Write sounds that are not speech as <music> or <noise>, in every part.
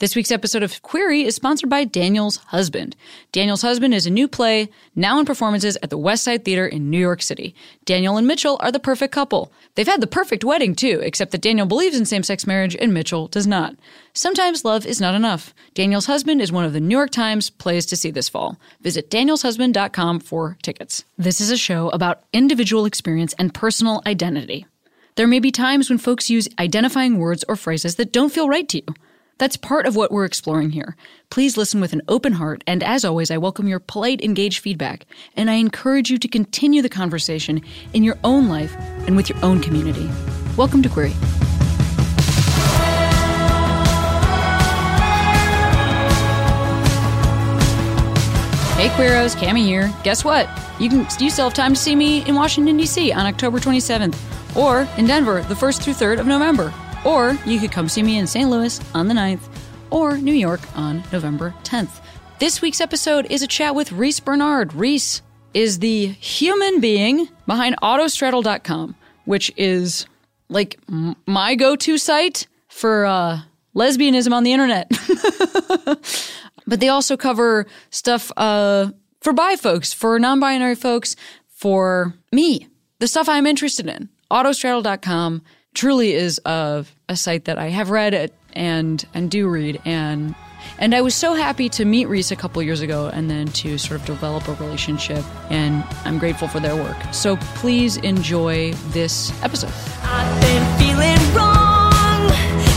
This week's episode of Queery is sponsored by Daniel's Husband. Daniel's Husband is a new play, now in performances at the West Side Theater in New York City. Daniel and Mitchell are the perfect couple. They've had the perfect wedding, too, except that Daniel believes in same sex marriage and Mitchell does not. Sometimes love is not enough. Daniel's Husband is one of the New York Times plays to see this fall. Visit danielshusband.com for tickets. This is a show about individual experience and personal identity. There may be times when folks use identifying words or phrases that don't feel right to you. That's part of what we're exploring here. Please listen with an open heart, and as always, I welcome your polite, engaged feedback, and I encourage you to continue the conversation in your own life and with your own community. Welcome to Queery. Hey Queeros, Cami here. Guess what? You can you still have time to see me in Washington D.C. on October 27th, or in Denver the 1st through 3rd of November. Or you could come see me in St. Louis on the 9th or New York on November 10th. This week's episode is a chat with Riese Bernard. Riese is the human being behind Autostraddle.com, which is like my go to site for uh, lesbianism on the internet. <laughs> but they also cover stuff uh, for bi folks, for non binary folks, for me, the stuff I'm interested in. Autostraddle.com truly is a, a site that I have read and and do read and and I was so happy to meet Riese a couple years ago and then to sort of develop a relationship and I'm grateful for their work. So please enjoy this episode. I've been feeling wrong,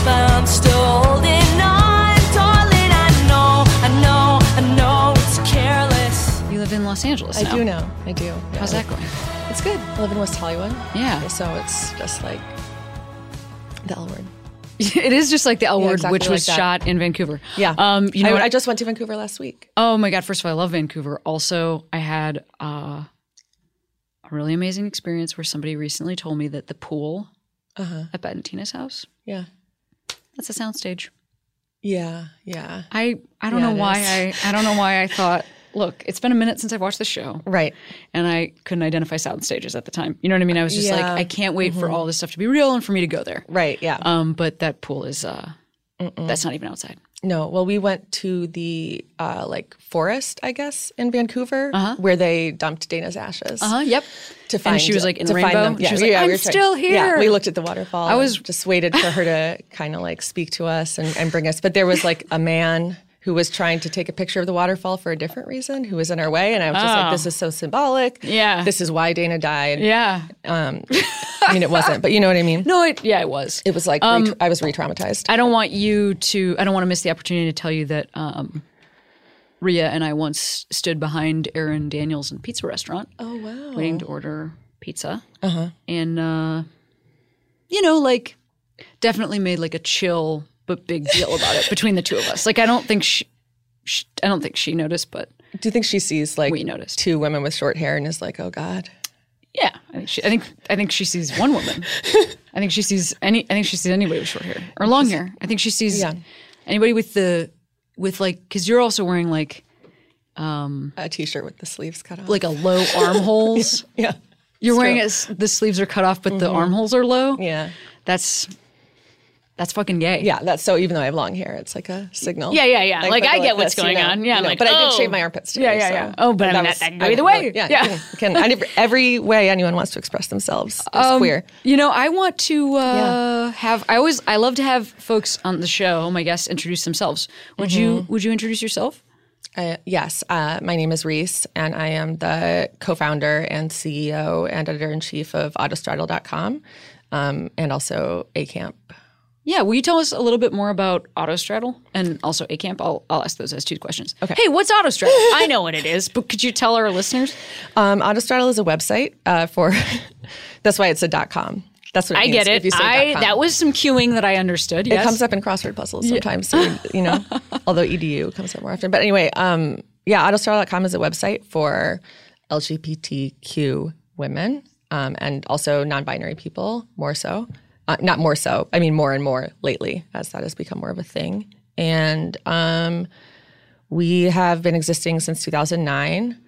but I'm still holding on, darling. I know, I know, I know it's careless. You live in Los Angeles. I now. do know. I do. Yeah. How's that going? It's good. I live in West Hollywood. Yeah. So it's just like the L word. <laughs> it is just like the L Yeah, word, exactly which was that. shot in Vancouver. Yeah. Um, you know, I, what? I just went to Vancouver last week. oh my god! First of all, I love Vancouver. Also, I had uh, a really amazing experience where somebody recently told me that the pool Uh huh. at Bette and Tina's house Yeah. that's a soundstage. Yeah. Yeah. I I don't Yeah, know why. I I don't know why I thought. <laughs> Look, it's been a minute since I've watched the show, Right. and I couldn't identify sound stages at the time. You know what I mean? I was just like, I can't wait for all this stuff to be real and for me to go there. Right. Yeah. Um, but that pool is uh, that's not even outside. no. Well, we went to the uh, like forest, I guess, in Vancouver, Uh-huh. where they dumped Dana's ashes Uh huh. Yep. to find. and she was, like, in to rainbow? Find them. She Yeah. was like, yeah, "I'm we still here." Yeah. We looked at the waterfall. I was- just waited for her to kind of like speak to us and, and bring us. But there was like a man who was trying to take a picture of the waterfall for a different reason, who was in our way, and I was just Oh. like, "This is so symbolic. Yeah. This is why Dana died." Yeah. Um, I mean, it wasn't, but you know what I mean. <laughs> No, it, yeah, it was. It was like re- I was re-traumatized. I don't want you to. I don't want to miss the opportunity to tell you that um, Rhea and I once stood behind Erin Daniels in pizza restaurant, oh wow! waiting to order pizza, Uh-huh. and uh, you know, like definitely made like a chill but big deal about it between the two of us. Like, I don't think she, she I don't think she noticed, but Do you think she sees like we noticed. two women with short hair and is like, "Oh God"? Yeah, I think she, I think I think she sees one woman. I think she sees any. I think she sees anybody with short hair or long hair. I think she sees Yeah. anybody with the with like because you're also wearing like um, A T-shirt with the sleeves cut off. like a low armholes. <laughs> yeah, You're wearing true. it. The sleeves are cut off, but the mm-hmm. armholes are low. yeah, That's that's fucking gay. yeah. That's so. Even though I have long hair, it's like a signal. Yeah, yeah, yeah. Like, if I get what's this, going you know, on. Yeah, you know. like, but I did oh. shave my armpits today. Yeah, yeah, so yeah. Oh, but I mean, that- that can go either way. Yeah, Yeah. you can, can- every, every way anyone wants to express themselves is Um, queer. You know, I want to uh, Yeah. have. I always. I love to have folks on the show. My guests introduce themselves. Would you Mm-hmm. Would you introduce yourself? Uh, yes, uh, my name is Riese, and I am the co-founder and CEO and editor-in-chief of Autostraddle.com, um, and also ACamp. Yeah, will you tell us a little bit more about Autostraddle and also ACamp? I'll, I'll ask those as two questions. Okay. Hey, what's Autostraddle? <laughs> I know what it is, but could you tell our listeners? Um, Autostraddle is a website uh, for. <laughs> that's why it's a dot .com. That's what it I get it. If you say I that was some queuing that I understood. It comes up in crossword puzzles sometimes, so you- you know. <laughs> although edu comes up more often, but anyway, um, yeah, Autostraddle.com is a website for LGBTQ women um, and also non-binary people, more so. Uh, not more so. I mean, more and more lately, as that has become more of a thing. And um, we have been existing since 2009.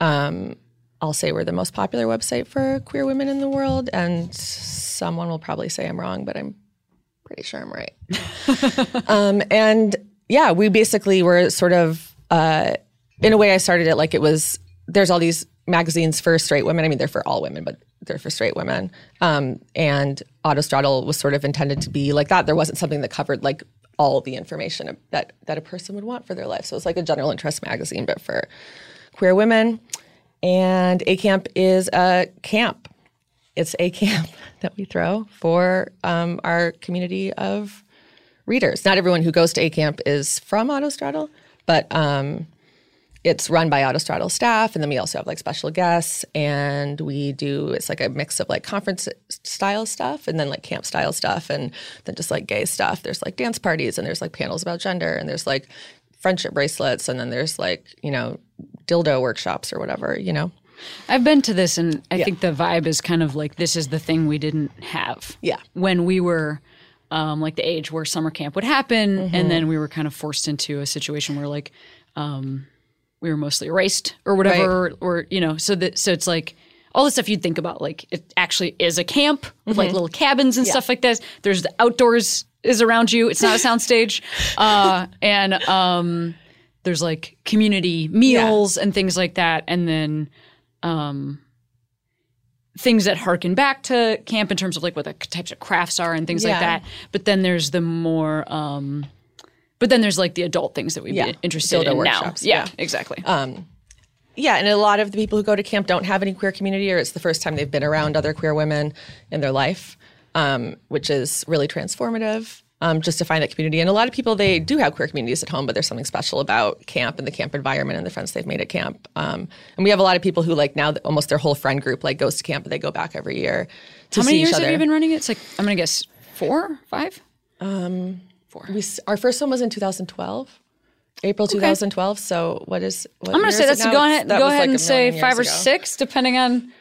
Um, I'll say we're the most popular website for queer women in the world, and someone will probably say I'm wrong, but I'm pretty sure I'm right. <laughs> um, and yeah, we basically were sort of, uh, in a way, I started it like it was. There's all these magazines for straight women. I mean, they're for all women, but they're for straight women. Um, and Autostraddle was sort of intended to be like that. There wasn't something that covered like all the information that that a person would want for their life. So it's like a general interest magazine, but for queer women. And A Camp is a camp. It's a camp <laughs> that we throw for um, our community of readers. Not everyone who goes to A Camp is from Autostraddle, but um, it's run by Autostraddle staff, and then we also have like special guests, and we do it's like a mix of like conference style stuff, and then like camp style stuff, and then just like gay stuff. There's like dance parties, and there's like panels about gender, and there's like friendship bracelets, and then there's like you know dildo workshops or whatever, you know. I've been to this, and I think the vibe is kind of like this is the thing we didn't have. Yeah. When we were um, like the age where summer camp would happen, and then we were kind of forced into a situation where like um, we were mostly erased or whatever, or you know, so that so it's like all the stuff you'd think about, like it actually is a camp with like little cabins and stuff like this. There's the outdoors is around you. It's not a soundstage, <laughs> uh, and um, there's like community meals and things like that, and then um, things that harken back to camp in terms of like what the types of crafts are and things like that. But then there's the more, um, but then there's like the adult things that we'd Yeah. be interested Dildo in workshops, now. Yeah, yeah. exactly. Yeah, and a lot of the people who go to camp don't have any queer community, or it's the first time they've been around other queer women in their life, um, which is really transformative. Um, just to find that community, and a lot of people they do have queer communities at home, but there's something special about camp and the camp environment and the friends they've made at camp. Um, and we have a lot of people who like now that almost their whole friend group like goes to camp, and they go back every year to How many years have you been running it? It's like I'm gonna guess four, five. We, our first one was in 2012, April 2012. So what is? What I'm gonna say is that's go ahead, that go ahead like and say five or ago. six, depending on.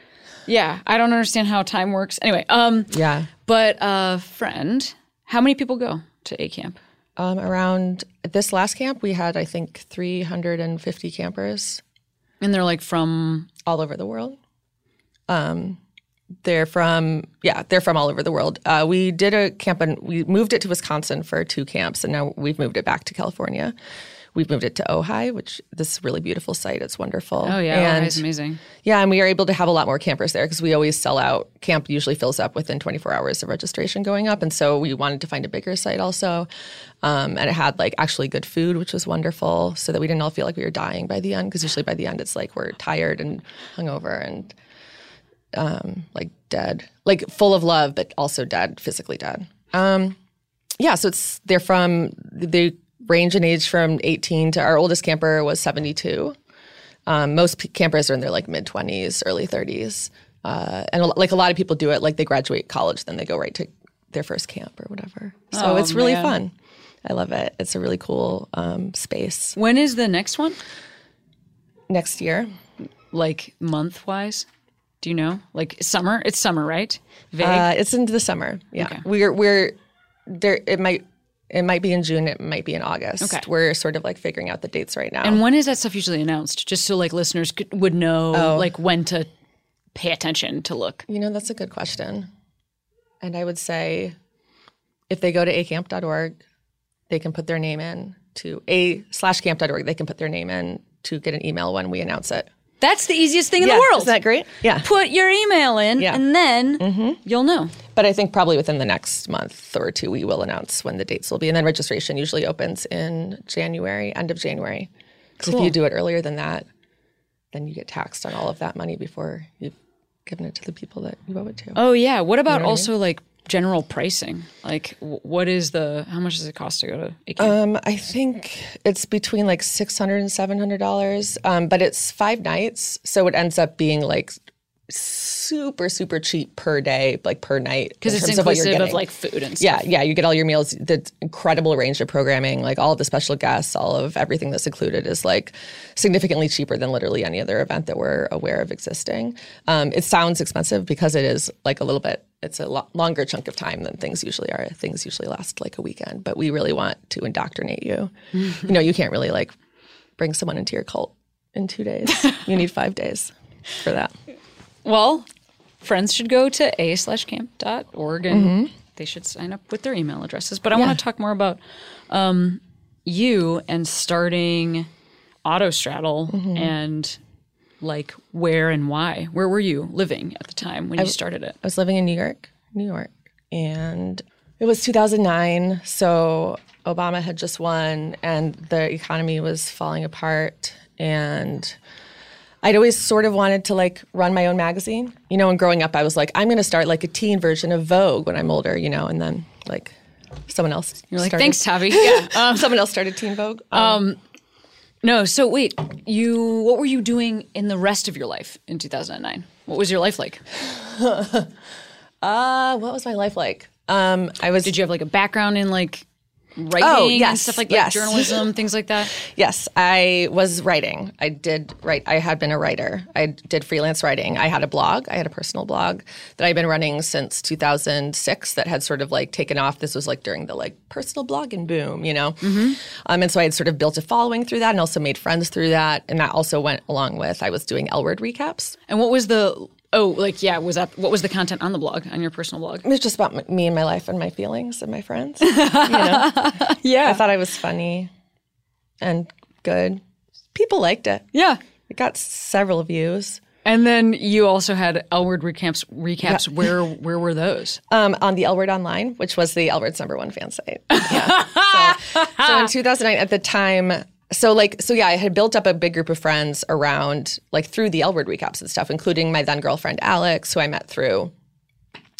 Yeah, I don't understand how time works. Anyway, um, Yeah. but uh, friend, how many people go to a camp? Um, around this last camp, we had I think 350 campers And they're like from all over the world. Um, they're from yeah, they're from all over the world. Uh, we did a camp and we moved it to Wisconsin for two camps, and now we've moved it back to California. We've moved it to Ojai, which this is really beautiful site. It's wonderful. oh yeah, and it's amazing. yeah, and we are able to have a lot more campers there because we always sell out. Camp usually fills up within 24 hours of registration going up, and so we wanted to find a bigger site also, um, and it had like actually good food, which was wonderful, so that we didn't all feel like we were dying by the end. Because usually by the end, it's like we're tired and hungover and um, like dead, like full of love, but also dead, physically dead. Um, yeah, so it's they're from they range in age from 18 to our oldest camper was 72. Um, most p- campers are in their like mid 20s, early 30s, uh, and a, like a lot of people do it like they graduate college, then they go right to their first camp or whatever. So Oh, it's really man. fun. I love it. It's a really cool um, space. When is the next one? Next year, Like month wise? Do you know? Like summer? It's summer, right? Vague. uh, it's into the summer. Yeah, Okay. we're we're there. It might it might be in June. It might be in August. Okay. We're sort of like figuring out the dates right now. and when is that stuff usually announced? Just so like listeners could, would know Oh. like when to pay attention to look. You know, that's a good question. And I would say if they go to acamp.org, they can put their name in to a slash camp.org. They can put their name in to get an email when we announce it. That's the easiest thing in Yeah, the world. Isn't that great? Yeah. Put your email in Yeah. and then mm-hmm. you'll know. But I think probably within the next month or two, we will announce when the dates will be. And then registration usually opens in January, end of January. Because if you do it earlier than that, then you get taxed on all of that money before you've given it to the people that you owe it to. Oh yeah. What about what I also like general pricing? Like what is the how much does it cost to go to a camp? Um, I think it's between like six hundred and seven hundred dollars, um, but it's five nights, so it ends up being like super super cheap per day, like per night, Because in it's terms of what you're inclusive of like food and stuff. Yeah, yeah, you get all your meals. The incredible range of programming, like all of the special guests, all of everything that's included is like significantly cheaper than literally any other event that we're aware of existing. Um, it sounds expensive because it is like a little bit. It's a lo- longer chunk of time than things usually are. Things usually last like a weekend, but we really want to indoctrinate you. <laughs> you know, you can't really like bring someone into your cult in two days. you need five days for that. Well, friends should go to a slash camp dot org and they should sign up with their email addresses. But I want to talk more about um, you and starting Autostraddle Mm-hmm. and like where and why? Where were you living at the time when you started it? I was living in New York, New York, and it was 2009. So Obama had just won, and the economy was falling apart. And I'd always sort of wanted to like run my own magazine, you know. And growing up, I was like, I'm going to start like a teen version of Vogue when I'm older, you know. And then like someone else, You're like, thanks, Tavi. Yeah. <laughs> Um, someone else started Teen Vogue. Um, no, so wait, you what were you doing in the rest of your life in 2009? What was your life like? <laughs> uh, what was my life like? Um, I was Did you have like a background in like writing Oh, and stuff like that, yes. journalism, <laughs> things like that? Yes, I was writing. I did write. I had been a writer. I did freelance writing. I had a blog. I had a personal blog that I'd been running since 2006. That had sort of like taken off. This was like during the like personal blogging boom, you know. Mm-hmm. Um, and so I had sort of built a following through that, and also made friends through that. And that also went along with I was doing L word recaps. And what was the oh like yeah was that what was the content on the blog on your personal blog? It was just about m- me and my life and my feelings and my friends. <laughs> you know, I thought I was funny and good. People liked it. yeah. It got several views. And then you also had L word recaps. Recaps. Where where were those? <laughs> um, on the L Word Online, which was the L Word's number one fan site. Yeah. <laughs> so, so in 2009, at the time, so like, so yeah, I had built up a big group of friends around, like through the L Word recaps and stuff, including my then girlfriend Alex, who I met through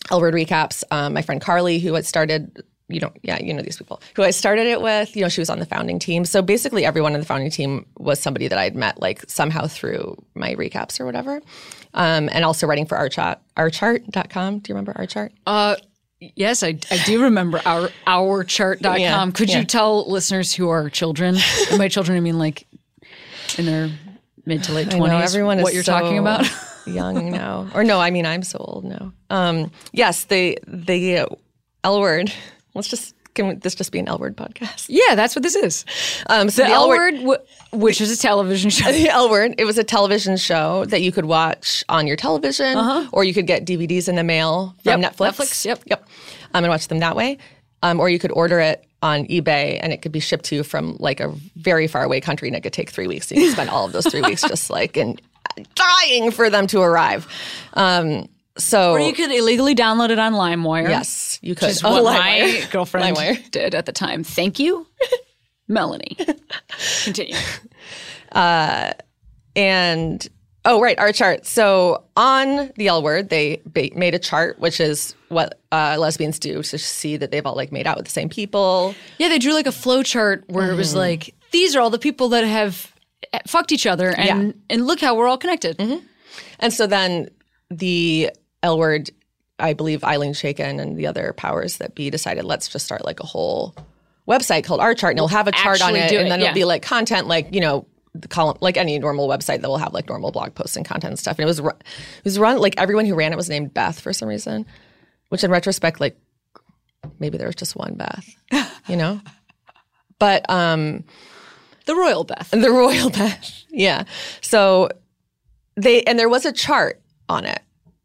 L Word recaps. Um, my friend Carly, who had started. You know, yeah, you know these people who I started it with. You know, she was on the founding team. So basically, everyone in the founding team was somebody that I'd met like somehow through my recaps or whatever. Um, and also writing for OurChart, OurChart.com. Do you remember OurChart? Uh, yes, I, I do remember our ourchart.com. Yeah, Could yeah. you tell listeners who are children, and by children I mean like in their mid to late I know, twenties, everyone is what you're talking about? <laughs> young now, or no? I mean, I'm so old now. Um, yes, the the L word. Let's just can this just be an L word podcast? yeah, that's what this is. Um, so The L word, w- which is a television <laughs> show. The L Word. It was a television show that you could watch on your television, or you could get DVDs in the mail from Yep, Netflix. Netflix, yep. yep. Um, and watch them that way. Um, or you could order it on eBay, and it could be shipped to you from like a very far away country, and it could take three weeks. You could spend all of those three weeks <laughs> just like and dying for them to arrive. Um, so Or you could illegally download it on LimeWire. yes, you could. Which is Oh, what LimeWire. my <laughs> girlfriend LimeWire. did at the time. Thank you, <laughs> Melanie. Continue. <laughs> and oh right our chart so on the l word they ba- made a chart which is what uh, lesbians do to see that they've all like made out with the same people Yeah, they drew like a flow chart where it Mm-hmm. was like, these are all the people that have eh, fucked each other, and Yeah. and look how we're all connected. and so then the l word i believe Ilene Chaiken and the other powers that be decided let's just start like a whole website called our chart and it'll have a chart on actually it and then yeah. it'll be like content like you know the column like any normal website that will have like normal blog posts and content and stuff and it was it was run like everyone who ran it was named beth for some reason which in retrospect like maybe there was just one beth you know but um The Royal Beth. the royal beth <laughs> yeah so they and there was a chart on it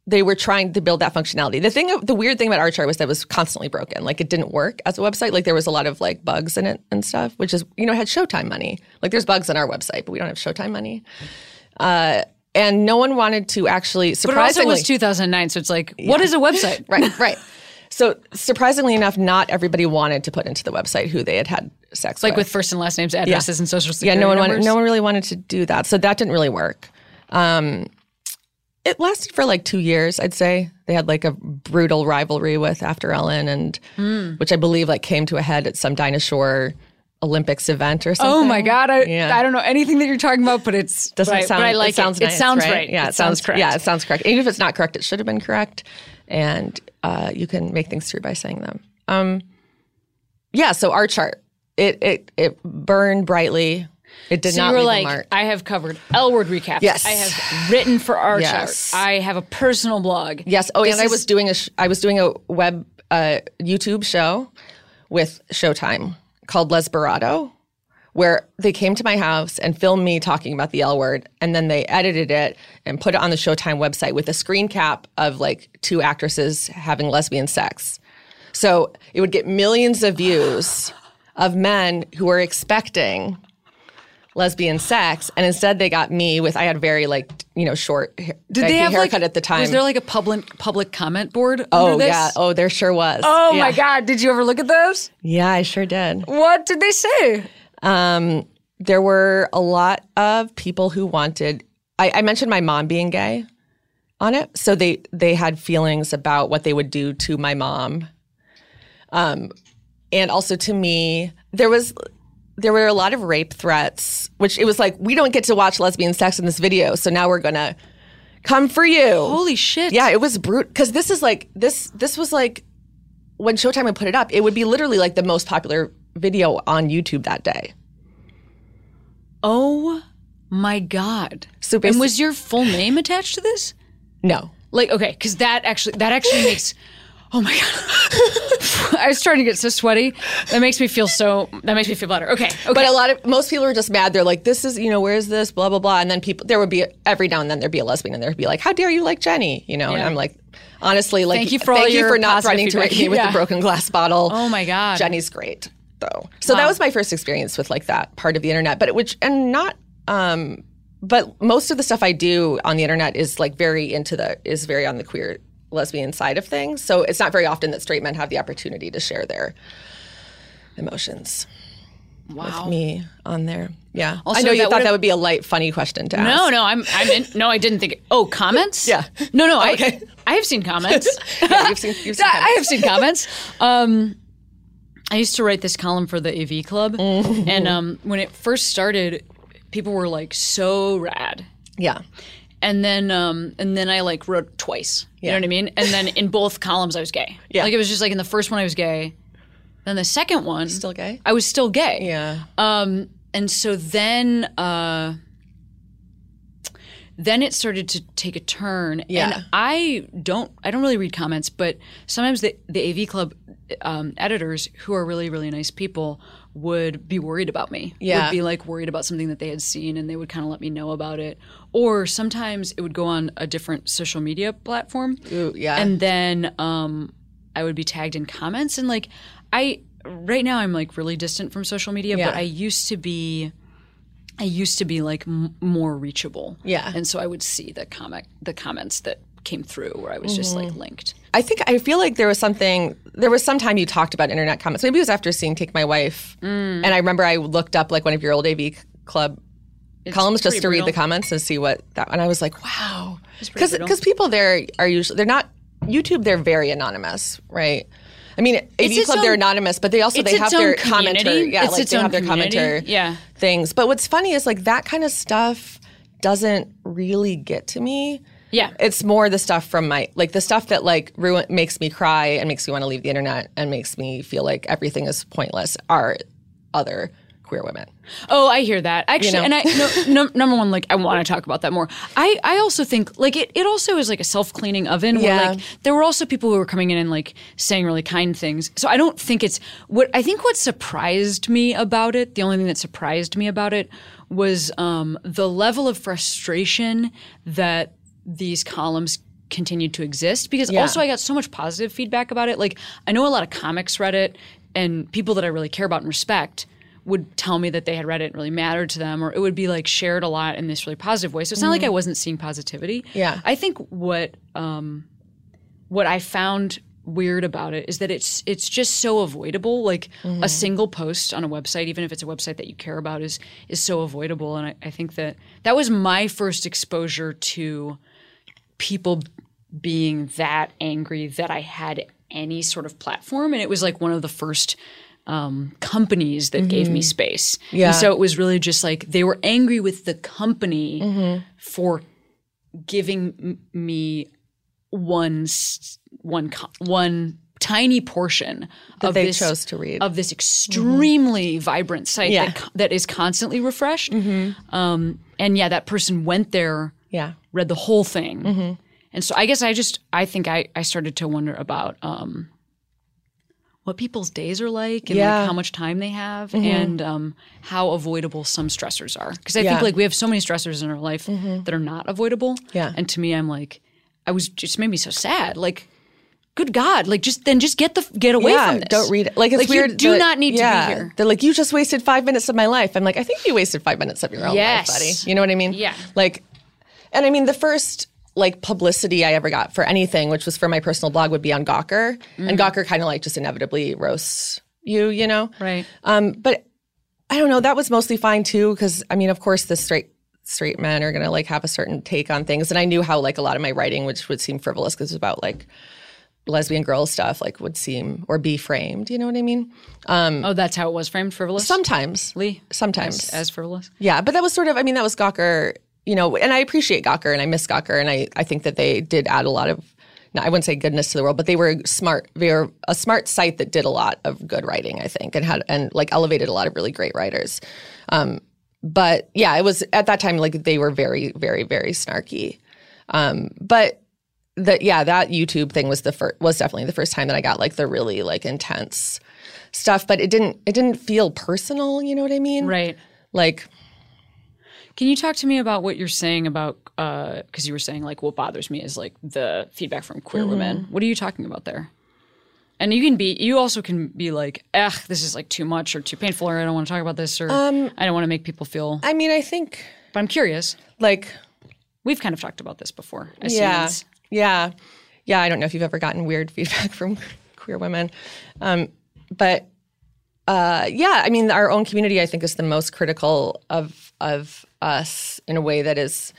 they were trying to build that functionality. The thing the weird thing about our chart was that it was constantly broken. Like it didn't work as a website. Like there was a lot of like bugs in it and stuff which is you know had showtime money. Like there's bugs on our website but we don't have showtime money. Uh, and no one wanted to actually But it also surprisingly was 2009, so it's like, what is a website? <laughs> right right. So surprisingly enough not everybody wanted to put into the website who they had had sex with. Like with first and last names, addresses, and social yeah, no one wanted, no one really wanted to do that, so that didn't really work. Um, it lasted for like two years, I'd say. They had like a brutal rivalry with AfterEllen, and Hmm. which I believe like came to a head at some Dinah Shore Olympics event or something. Oh my god! I, Yeah. I don't know anything that you're talking about, but it's Doesn't but I, sound? but I like it sounds it. nice, it sounds right? right. Yeah, it, it, sounds sounds correct. Yeah, it sounds correct. Even if it's not correct, it should have been correct, and uh, you can make things true by saying them. Um, yeah. So our chart, it it it burned brightly. It did not. So not you were like. I have covered L word recaps. Yes. I have written for our Yes. chart. I have a personal blog. Yes. Oh, This and I was doing a sh- I was doing a web uh, YouTube show with Showtime called Lesperado, where they came to my house and filmed me talking about the L word, and then they edited it and put it on the Showtime website with a screen cap of like two actresses having lesbian sex. So it would get millions of views of men who were expecting lesbian sex, and instead they got me with I had very like you know short hair, Did they have haircut like, at the time. Was there like a public public comment board? oh under this? yeah, oh there sure was. Oh yeah. my god! Did you ever look at those? yeah, I sure did. What did they say? Um, there were a lot of people who wanted. I, I mentioned my mom being gay on it, so they they had feelings about what they would do to my mom, um, and also to me. There was there were a lot of rape threats, which it was like we don't get to watch lesbian sex in this video, so now we're gonna come for you. Holy shit! Yeah, it was brute because this is like this. This was like when Showtime would put it up, it would be literally like the most popular video on YouTube that day. Oh my god! So and was your full name attached to this? No, Like, okay, because that actually that actually makes. Oh my god! <laughs> I was starting to get so sweaty. That makes me feel so. That makes me feel better. Okay, okay. but a lot of most people are just mad. They're like, "This is you know, where is this?" Blah blah blah. And then people, there would be every now and then there'd be a lesbian, and there'd be like, "How dare you like Jenny?" You know, and Yeah. I'm like, honestly, like, Thank you for all thank you for not threatening to rape me with Yeah. a broken glass bottle. oh my god! Jenny's great though. So that was my first experience with like that part of the internet. But it, which and not um but most of the stuff I do on the internet is like very into the is very on the queer lesbian side of things. So it's not very often that straight men have the opportunity to share their emotions wow. with me on there. Yeah. Also, I know you thought that would be a light funny question to ask. No, no, I'm. I'm in, no, I didn't think. Oh, comments? <laughs> Yeah. No, no, Okay. I. I have seen comments. <laughs> Yeah, you've seen, you've seen <laughs> I have seen comments. Um, I used to write this column for the AV Club, Mm-hmm. and um, when it first started, people were like so rad. Yeah. And then, um, and then I like wrote twice. You Yeah. know what I mean? And then in both columns, I was gay. Yeah. Like it was just like in the first one, I was gay. Then the second one, Still gay? I was still gay. Yeah. Um, and so then, uh, then it started to take a turn. Yeah. And I don't, I don't really read comments, but sometimes the the AV Club um, editors, who are really really nice people, would be worried about me. Yeah. Would be like worried about something that they had seen, and they would kind of let me know about it. Or sometimes it would go on a different social media platform. Ooh, yeah. And then um, I would be tagged in comments, and like I right now I'm like really distant from social media, Yeah. but I used to be. I used to be like m- more reachable, Yeah. and so I would see the comic, the comments that came through where I was just Mm-hmm. like linked. I think I feel like there was something. There was some time you talked about internet comments. Maybe it was after seeing "Take My Wife," Mm. and I remember I looked up like one of your old AV Club columns just to read the comments and see what that. And I was like, wow, because because people there are usually they're not YouTube. They're very anonymous, right? I mean, AV its Club they're anonymous, but they also they have their own community. commenter. Yeah, It's like its they own have their community. commenter Yeah. things. But what's funny is like that kind of stuff doesn't really get to me. Yeah. It's more the stuff from my like the stuff that like ruin makes me cry and makes me want to leave the internet and makes me feel like everything is pointless are other queer women. Oh, I hear that. Actually, know? and I no, no, <laughs> number one, like I want to talk about that more. I I also think like it. It also is like a self cleaning oven. Where Yeah. like there were also people who were coming in and like saying really kind things. So I don't think it's what I think. What surprised me about it, the only thing that surprised me about it was um, the level of frustration that these columns continued to exist because Yeah. also I got so much positive feedback about it. Like I know a lot of comics read it and people that I really care about and respect would tell me that they had read it and really mattered to them or it would be like shared a lot in this really positive way. So it's not like I wasn't seeing positivity. Mm-hmm. Yeah. I think what um what I found weird about it is that it's it's just so avoidable. Like Mm-hmm. a single post on a website, even if it's a website that you care about, is is so avoidable. And I, I think that that was my first exposure to people being that angry that I had any sort of platform. And it was like one of the first um, companies that gave me space. Mm-hmm. Yeah. And so it was really just like they were angry with the company Mm-hmm. for giving m- me one one one tiny portion of they this chose to read. of this extremely vibrant site Yeah. that, that is constantly refreshed. Um, and yeah, that person went there, Yeah. read the whole thing, Mm-hmm. and so I guess I just I think I I started to wonder about um, what people's days are like and Yeah. Mm-hmm. like how much time they have and um, how avoidable some stressors are. Because I Yeah. Mm-hmm. think like we have so many stressors in our life that are not avoidable. Yeah. And to me, I'm like, I was just made me so sad. Like, good God, like just then just get the get away yeah, from this. don't read it. Like it's Like, you weird. do that- not need to be here. They're like, you just wasted five minutes of my life. I'm like, I think you wasted five minutes of your own Yes. life, buddy. You know what I mean? Yeah. Like, and I mean, the first like publicity I ever got for anything, which was for my personal blog, would be on Gawker, Mm. and Gawker kind of like just inevitably roasts you, you know? Right. Um, but I don't know. That was mostly fine too, because I mean, of course, the straight straight men are gonna like have a certain take on things, and I knew how like a lot of my writing, which would seem frivolous because it's about like lesbian girl stuff, like would seem or be framed. You know what I mean? Um, Oh, that's how it was framed, frivolous. Sometimes, Lee, sometimes, as, as frivolous. yeah. But that was sort of. I mean, that was Gawker. You know, and I appreciate Gawker, and I miss Gawker, and I I think that they did add a lot of. I wouldn't say goodness to the world, but they were smart. They were a smart site that did a lot of good writing, I think, and had and like elevated a lot of really great writers. Um, but yeah, it was at that time like they were very, very, very snarky. Um, but that yeah, that YouTube thing was the first was definitely the first time that I got like the really like intense stuff. But it didn't it didn't feel personal. You know what I mean? Right. Like Can you talk to me about what you're saying about because you were saying like what bothers me is like the feedback from queer Mm-hmm. women. What are you talking about there? And you can be you also can be like, ugh, this is like too much or too painful, or I don't want to talk about this, or Um, I don't want to make people feel. I mean, I think But I'm curious. like We've kind of talked about this before. Yeah, yeah, yeah. I don't know if you've ever gotten weird <laughs> feedback from queer women, um, but uh, yeah, I mean, our own community, I think, is the most critical of of us in a way that is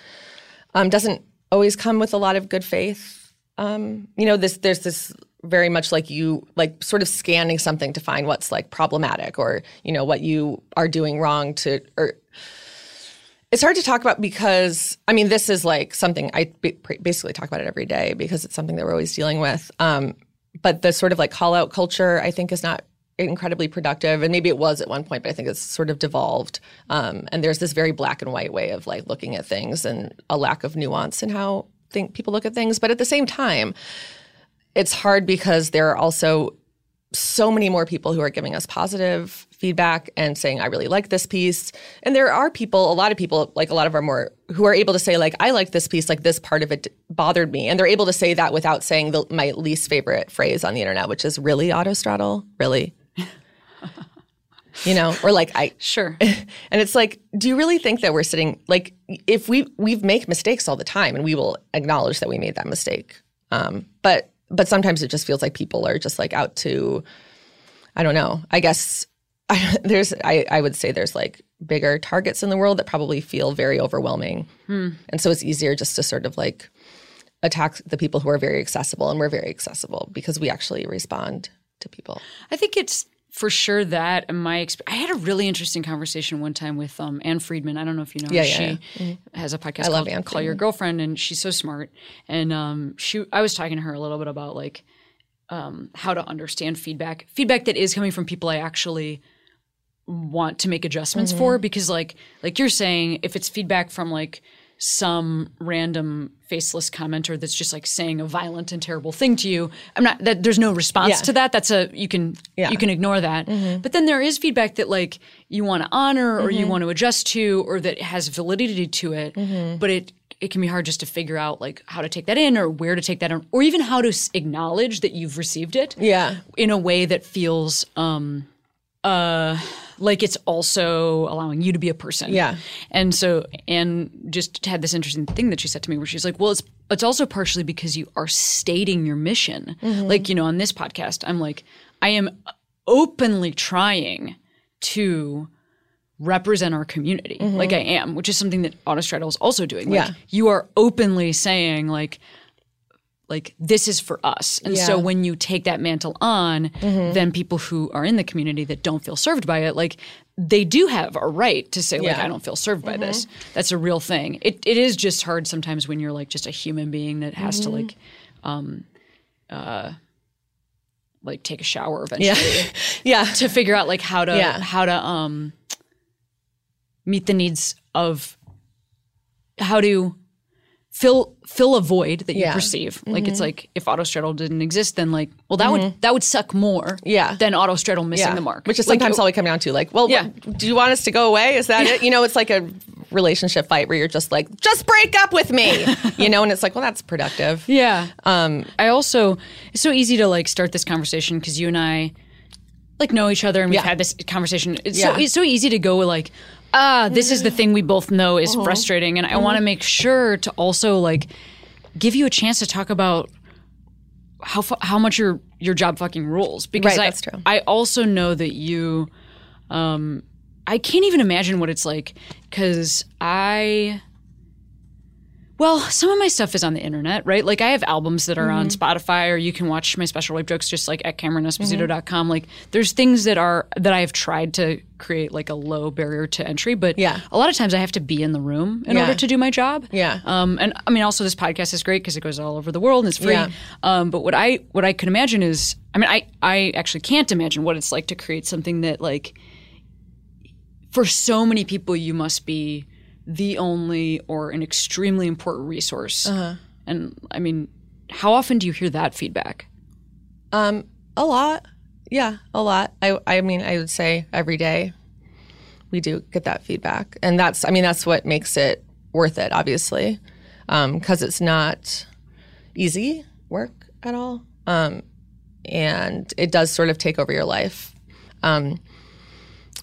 um, doesn't always come with a lot of good faith. Um, you know, this there's this very much like you like sort of scanning something to find what's like problematic or you know what you are doing wrong to or it's hard to talk about because I mean this is like something I basically talk about it every day because it's something that we're always dealing with. Um, but the sort of like call out culture I think is not incredibly productive and maybe it was at one point but I think it's sort of devolved um, and there's this very black and white way of like looking at things and a lack of nuance in how think people look at things but at the same time it's hard because there are also so many more people who are giving us positive feedback and saying, I really like this piece. And there are people, a lot of people, like a lot of our more, who are able to say, like, I like this piece, like this part of it bothered me. And they're able to say that without saying the, my least favorite phrase on the internet, which is really autostraddle, really. You know, or like I <laughs> Sure. <laughs> and it's like, do you really think that we're sitting like if we we make mistakes all the time and we will acknowledge that we made that mistake. Um, but but sometimes it just feels like people are just like out to I don't know. I guess <laughs> I, there's I, I would say there's like bigger targets in the world that probably feel very overwhelming. And so it's easier just to sort of like attack the people who are very accessible and we're very accessible because we actually respond to people. I think it's for sure that in my experience. I had a really interesting conversation one time with um, Ann Friedman. I don't know if you know her. Yeah, she yeah, has a podcast I love called Anne Call Your Girlfriend, and she's so smart. And um, she, I was talking to her a little bit about like um, how to understand feedback, feedback that is coming from people I actually want to make adjustments Mm-hmm. for because like like you're saying if it's feedback from like some random faceless commenter that's just like saying a violent and terrible thing to you i'm not that there's no response Yeah. to that that's a you can Yeah. Mm-hmm. you can ignore that but then there is feedback that like you want to honor or Mm-hmm. you want to adjust to or that has validity to it Mm-hmm. but it it can be hard just to figure out like how to take that in or where to take that in or even how to acknowledge that you've received it Yeah. in a way that feels um uh like it's also allowing you to be a person. Yeah. And so and just had this interesting thing that she said to me where she's like, Well, it's it's also partially because you are stating your mission. Mm-hmm. Like, you know, on this podcast, I'm like, I am openly trying to represent our community mm-hmm. like I am, which is something that Autostraddle is also doing. Like Yeah. you are openly saying like like this is for us. And so when you take that mantle on, then people who are in the community that don't feel served by it, like they do have a right to say like Yeah. I don't feel served by this. That's a real thing. It it is just hard sometimes when you're like just a human being that has to like um uh like take a shower eventually <laughs> Yeah. to figure out like how to Yeah. how to um meet the needs of how to fill fill a void that you Yeah. Mm-hmm. perceive. Like it's like if autostraddle didn't exist, then like well that would that would suck more Yeah. than autostraddle missing Yeah. the mark. Which is Like, sometimes all we come down to. Like, well, Yeah. what- do you want us to go away? Is that it? You know, it's like a relationship fight where you're just like, just break up with me, <laughs> you know, and it's like, well, that's productive. Yeah. Um, I also it's so easy to like start this conversation because you and I like know each other and we've Yeah. had this conversation. It's so it's so easy to go like, ah, this is the thing we both know is frustrating, and I want to make sure to also like give you a chance to talk about how fu- how much your your job fucking rules because Right, I, that's true. I also know that you um I can't even imagine what it's like cuz I well, some of my stuff is on the internet, right? Like I have albums that are on Mm-hmm. Spotify or you can watch my special Rape Jokes just like at CameronEsposito.com. Like there's things that are that I've tried to create like a low barrier to entry, but Yeah. a lot of times I have to be in the room in Yeah. order to do my job. Yeah. Um, and I mean, also this podcast is great because it goes all over the world and it's free. Yeah. Um, but what I what I can imagine is, I mean, I I actually can't imagine what it's like to create something that like for so many people you must be the only or an extremely important resource. Uh-huh. And I mean, how often do you hear that feedback? Um, a lot. Yeah, a lot. I I mean, I would say every day we do get that feedback. And that's I mean, that's what makes it worth it, obviously. Um, cuz it's not easy work at all. Um, and it does sort of take over your life. Um,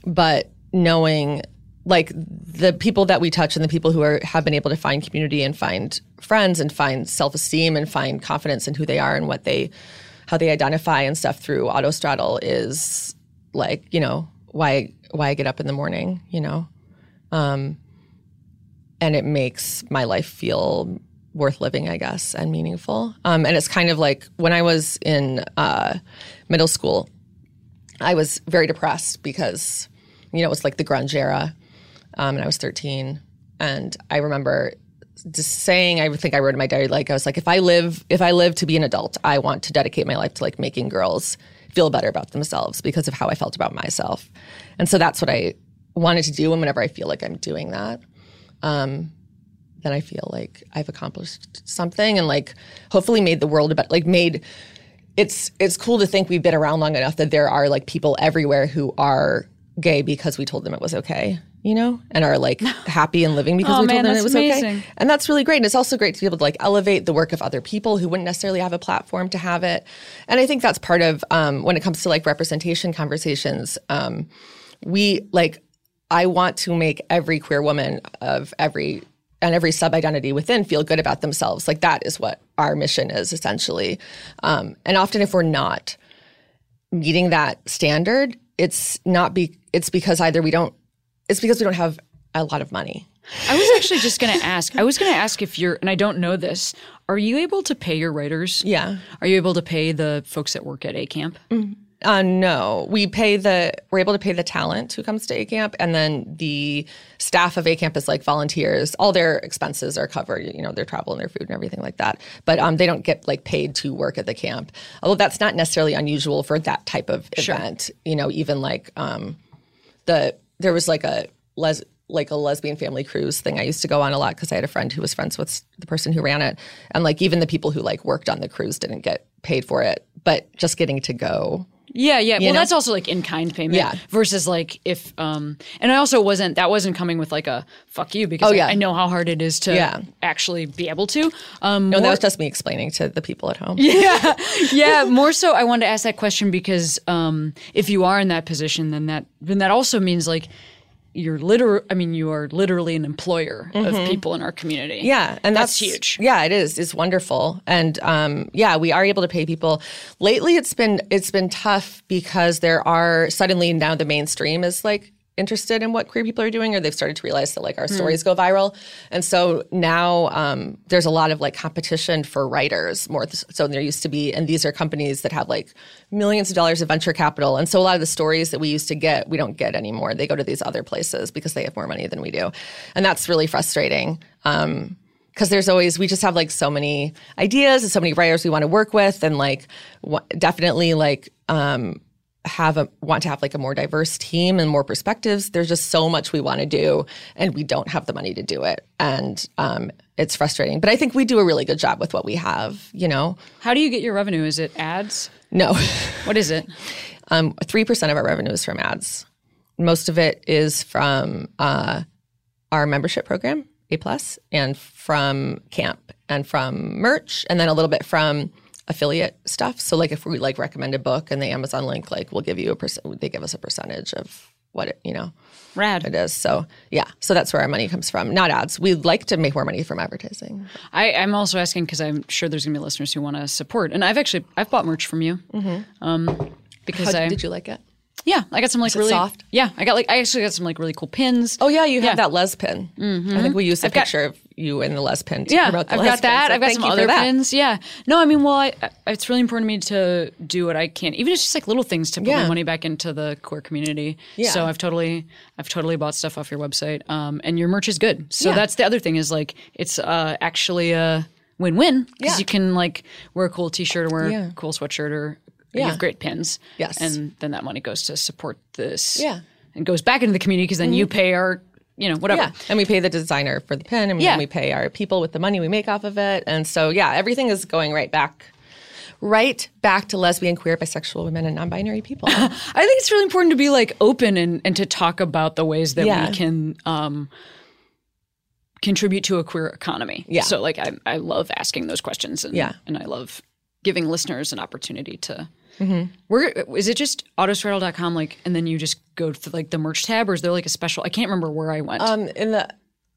but knowing like the people that we touch and the people who are have been able to find community and find friends and find self-esteem and find confidence in who they are and what they how they identify and stuff through autostraddle is like you know why why I get up in the morning you know? Um and it makes my life feel worth living I guess and meaningful. Um and it's kind of like when I was in uh middle school I was very depressed because you know it was like the grunge era um, and I was 13. And I remember just saying, I think I wrote in my diary, like I was like, if I live, if I live to be an adult, I want to dedicate my life to like making girls feel better about themselves because of how I felt about myself. And so that's what I wanted to do. And whenever I feel like I'm doing that, um, then I feel like I've accomplished something and like hopefully made the world a better, like made it's it's cool to think we've been around long enough that there are like people everywhere who are gay because we told them it was okay, you know, and are like <laughs> happy and living because Oh, we man, told them it was amazing. okay. And that's really great. And it's also great to be able to like elevate the work of other people who wouldn't necessarily have a platform to have it. And I think that's part of um, when it comes to like representation conversations. Um, we like I want to make every queer woman of every and every sub identity within feel good about themselves. Like that is what our mission is essentially. Um, and often, if we're not meeting that standard, it's not be it's because either we don't it's because we don't have a lot of money. I was actually just going to ask. I was going to ask if you're, and I don't know this. Are you able to pay your writers? Yeah. Are you able to pay the folks that work at A Camp? Uh, no, we pay the we're able to pay the talent who comes to A Camp, and then the staff of A Camp is like volunteers. All their expenses are covered, you know, their travel and their food and everything like that. But um, they don't get like paid to work at the camp. Although that's not necessarily unusual for that type of event. Sure. You know, even like um, the there was like a les like a lesbian family cruise thing I used to go on a lot because I had a friend who was friends with the person who ran it, and like even the people who like worked on the cruise didn't get paid for it, but just getting to go Yeah, yeah. Well, know? that's also like in kind payment. Yeah. Versus like if, um, and I also wasn't, that wasn't coming with like a fuck you because Oh, I- yeah. I, know how hard it is to Yeah. actually be able to. Um, No, that was just me explaining to the people at home. Yeah, <laughs> yeah, more so I wanted to ask that question because um, if you are in that position, then that then that also means like you're literal. I mean, you are literally an employer of people in our community. Mm-hmm. Yeah, and That's that's, huge. Yeah, it is. It's wonderful, and um, yeah, we are able to pay people. Lately, it's been it's been tough because there are suddenly now the mainstream is like interested in what queer people are doing, or they've started to realize that like our stories go viral, and so now um, there's a lot of like competition for writers more th- so than there used to be, and these are companies that have like millions of dollars of venture capital, and so a lot of the stories that we used to get we don't get anymore. They go to these other places because they have more money than we do, and that's really frustrating. Um, because there's always we just have like so many ideas and so many writers we want to work with and like w- definitely like um have a want to have like a more diverse team and more perspectives there's just so much we want to do and we don't have the money to do it and um it's frustrating but i think we do a really good job with what we have you know How do you get your revenue? Is it ads? no <laughs> What is it? um 3% of our revenue is from ads most of it is from uh our membership program, A plus, and from camp and from merch, and then a little bit from affiliate stuff. So like if we like recommend a book and the Amazon link, like we'll give you a percent. They give us a percentage of what it, you know Rad. it is. So yeah, so that's where our money comes from, not ads. We'd like to make more money from advertising. I, I'm also asking because I'm sure there's gonna be listeners who want to support, and I've actually I've bought merch from you, um, because How, I did you like it? yeah I got some like really soft? yeah I got like I actually got some like really cool pins. Oh yeah, you have that Les pin. I think we used a I've got- picture of you and the Les pin. Yeah, I've got that. so I've got some other pins. Yeah. No, I mean, well, I, I- it's really important to me to do what I can, even if it's just like little things to put my money back into the queer community. Yeah. So I've totally, I've totally bought stuff off your website, um, and your merch is good. So Yeah. that's the other thing is like it's uh, actually a win-win because Yeah. you can like wear a cool T-shirt or wear Yeah. a cool sweatshirt or you have great pins. Yes. and then that money goes to support this. Yeah. Mm-hmm. and goes back into the community because then you pay our, you know, whatever. Yeah, and we pay the designer for the pin, and Yeah. then we pay our people with the money we make off of it, and so yeah, everything is going right back, right back to lesbian, queer, bisexual women, and non-binary people. <laughs> I think it's really important to be like open and, and to talk about the ways that Yeah. we can um, contribute to a queer economy. Yeah. So like I, I love asking those questions and Yeah. and I love giving listeners an opportunity to Mm-hmm. where is it just autostraddle.com like and then you just go to like the merch tab or is there like a special I can't remember where I went. um, in the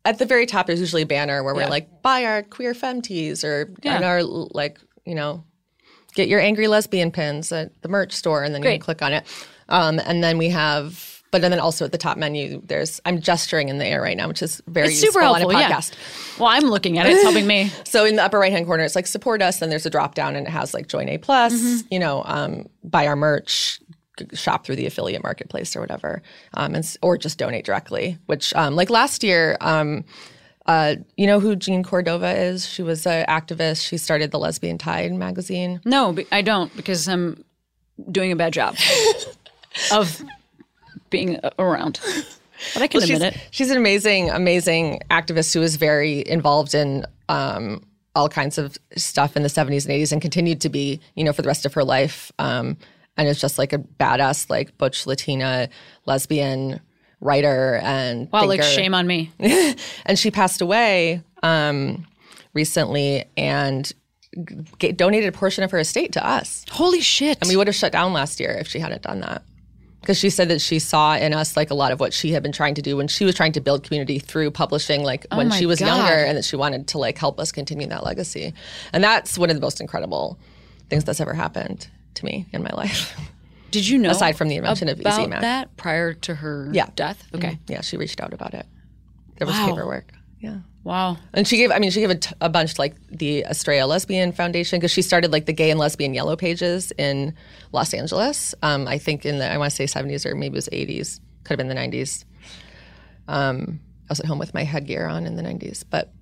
at the very top, there's usually a banner where Yeah. we're like, buy our queer femme tees, or Yeah. our like, you know, get your angry lesbian pins at the merch store, and then you Great. can click on it, um, and then we have. But then also at the top menu, there's I'm gesturing in the air right now, which is very it's super useful helpful, on a yeah. podcast. Well, I'm looking at it. It's helping me. <laughs> So in the upper right hand corner, it's like support us. Then there's a drop down and it has like join A plus. Mm-hmm. You know, um, buy our merch, shop through the affiliate marketplace or whatever, um, and or just donate directly. Which um, like last year. Um, uh, you know who Jeanne Cordova is? She was an activist. She started the Lesbian Tide magazine. No, I don't because I'm doing a bad job <laughs> of being around. <laughs> But I can she's, admit it. she's an amazing, amazing activist who was very involved in um, all kinds of stuff in the 70s and 80s and continued to be, you know, for the rest of her life. Um, and is just like a badass, like butch Latina lesbian writer and Wow, like shame on me. <laughs> And she passed away um, recently and g- donated a portion of her estate to us. Holy shit. And we would have shut down last year if she hadn't done that. Because she said that she saw in us like a lot of what she had been trying to do when she was trying to build community through publishing, like oh when Oh my she was God. younger, and that she wanted to like help us continue that legacy. And that's one of the most incredible things that's ever happened to me in my life. <laughs> Did you know Aside from the invention of Easy Mac. that prior to her Yeah. death? Mm-hmm. Okay. yeah, she reached out about it. There was Wow. paperwork. Yeah. Wow. And she gave, I mean, she gave a, t- a bunch like the Astraea Lesbian Foundation because she started like the gay and lesbian yellow pages in Los Angeles. Um, I think in the, I want to say 70s or maybe it was 80s, could have been the 90s. Um, I was at home with my headgear on in the 90s, but,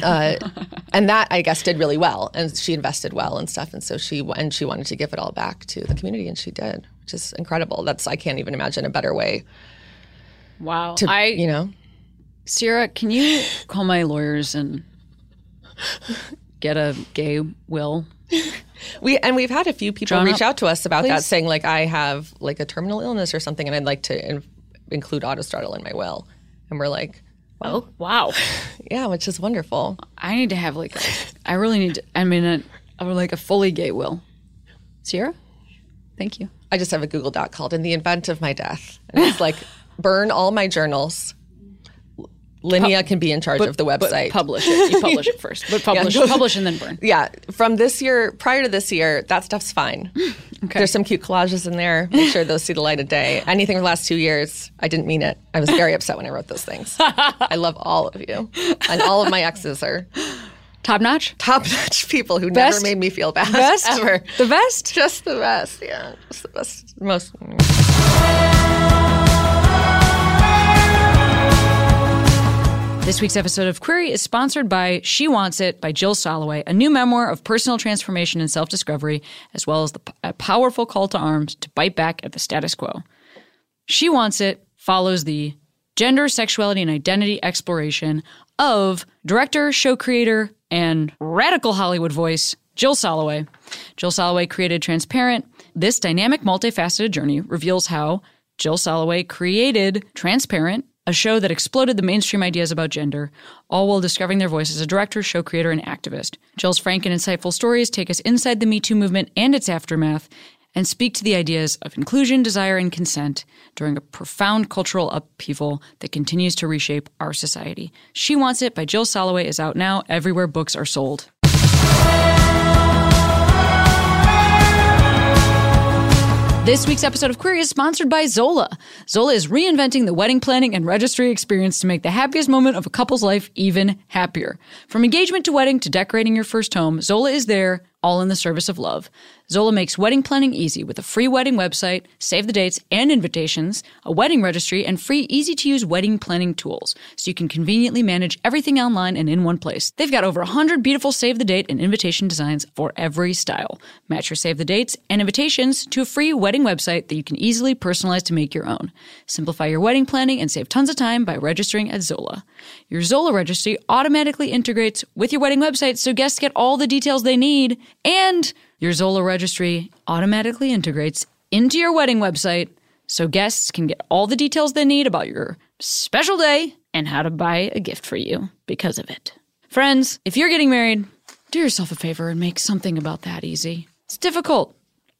uh, <laughs> and that I guess did really well. And she invested well and stuff. And so she, and she wanted to give it all back to the community and she did, which is incredible. That's, I can't even imagine a better way Wow. to, I you know, Sierra, can you call my lawyers and get a gay will? We and we've had a few people John, reach out to us about that, saying like I have like a terminal illness or something, and I'd like to in- include autostraddle in my will. And we're like, Oh, wow. <laughs> yeah, which is wonderful. I need to have like, I really need to, I mean, a, or like a fully gay will. Sierra? Thank you. I just have a Google Doc called "In the Event of My Death," and it's like <laughs> burn all my journals. Linnea can be in charge of the But website. publish it. You publish it <laughs> first. But publish, go- publish and then burn. yeah, from this year, prior to this year, that stuff's fine. <gasps> There's some cute collages in there. Make sure those see the light of day. Anything for the last two years, I didn't mean it. I was very upset when I wrote those things. <laughs> I love all of you. And all of my exes are Top notch? top notch people who Best? never made me feel bad. Best? Ever. The best? Just the best. Yeah. Just the best. Most. This week's episode of Queery is sponsored by She Wants It by Jill Soloway, a new memoir of personal transformation and self discovery, as well as the, a powerful call to arms to bite back at the status quo. She Wants It follows the gender, sexuality, and identity exploration of director, show creator, and radical Hollywood voice Jill Soloway. Jill Soloway created Transparent. This dynamic, multifaceted journey reveals how Jill Soloway created Transparent a show that exploded the mainstream ideas about gender, all while discovering their voice as a director, show creator, and activist. Jill's frank and insightful stories take us inside the Me Too movement and its aftermath and speak to the ideas of inclusion, desire, and consent during a profound cultural upheaval that continues to reshape our society. She Wants It by Jill Soloway is out now everywhere books are sold. This week's episode of Queery is sponsored by Zola. Zola is reinventing the wedding planning and registry experience to make the happiest moment of a couple's life even happier. From engagement to wedding to decorating your first home, Zola is there, all in the service of love. Zola makes wedding planning easy with a free wedding website, save the dates and invitations, a wedding registry, and free easy to use wedding planning tools so you can conveniently manage everything online and in one place. They've got over 100 beautiful save the date and invitation designs for every style. Match your save the dates and invitations to a free wedding website that you can easily personalize to make your own. Simplify your wedding planning and save tons of time by registering at Zola. Your Zola registry automatically integrates with your wedding website so guests get all the details they need and your Zola registry automatically integrates into your wedding website so guests can get all the details they need about your special day and how to buy a gift for you because of it. Friends, if you're getting married, do yourself a favor and make something about that easy. It's difficult.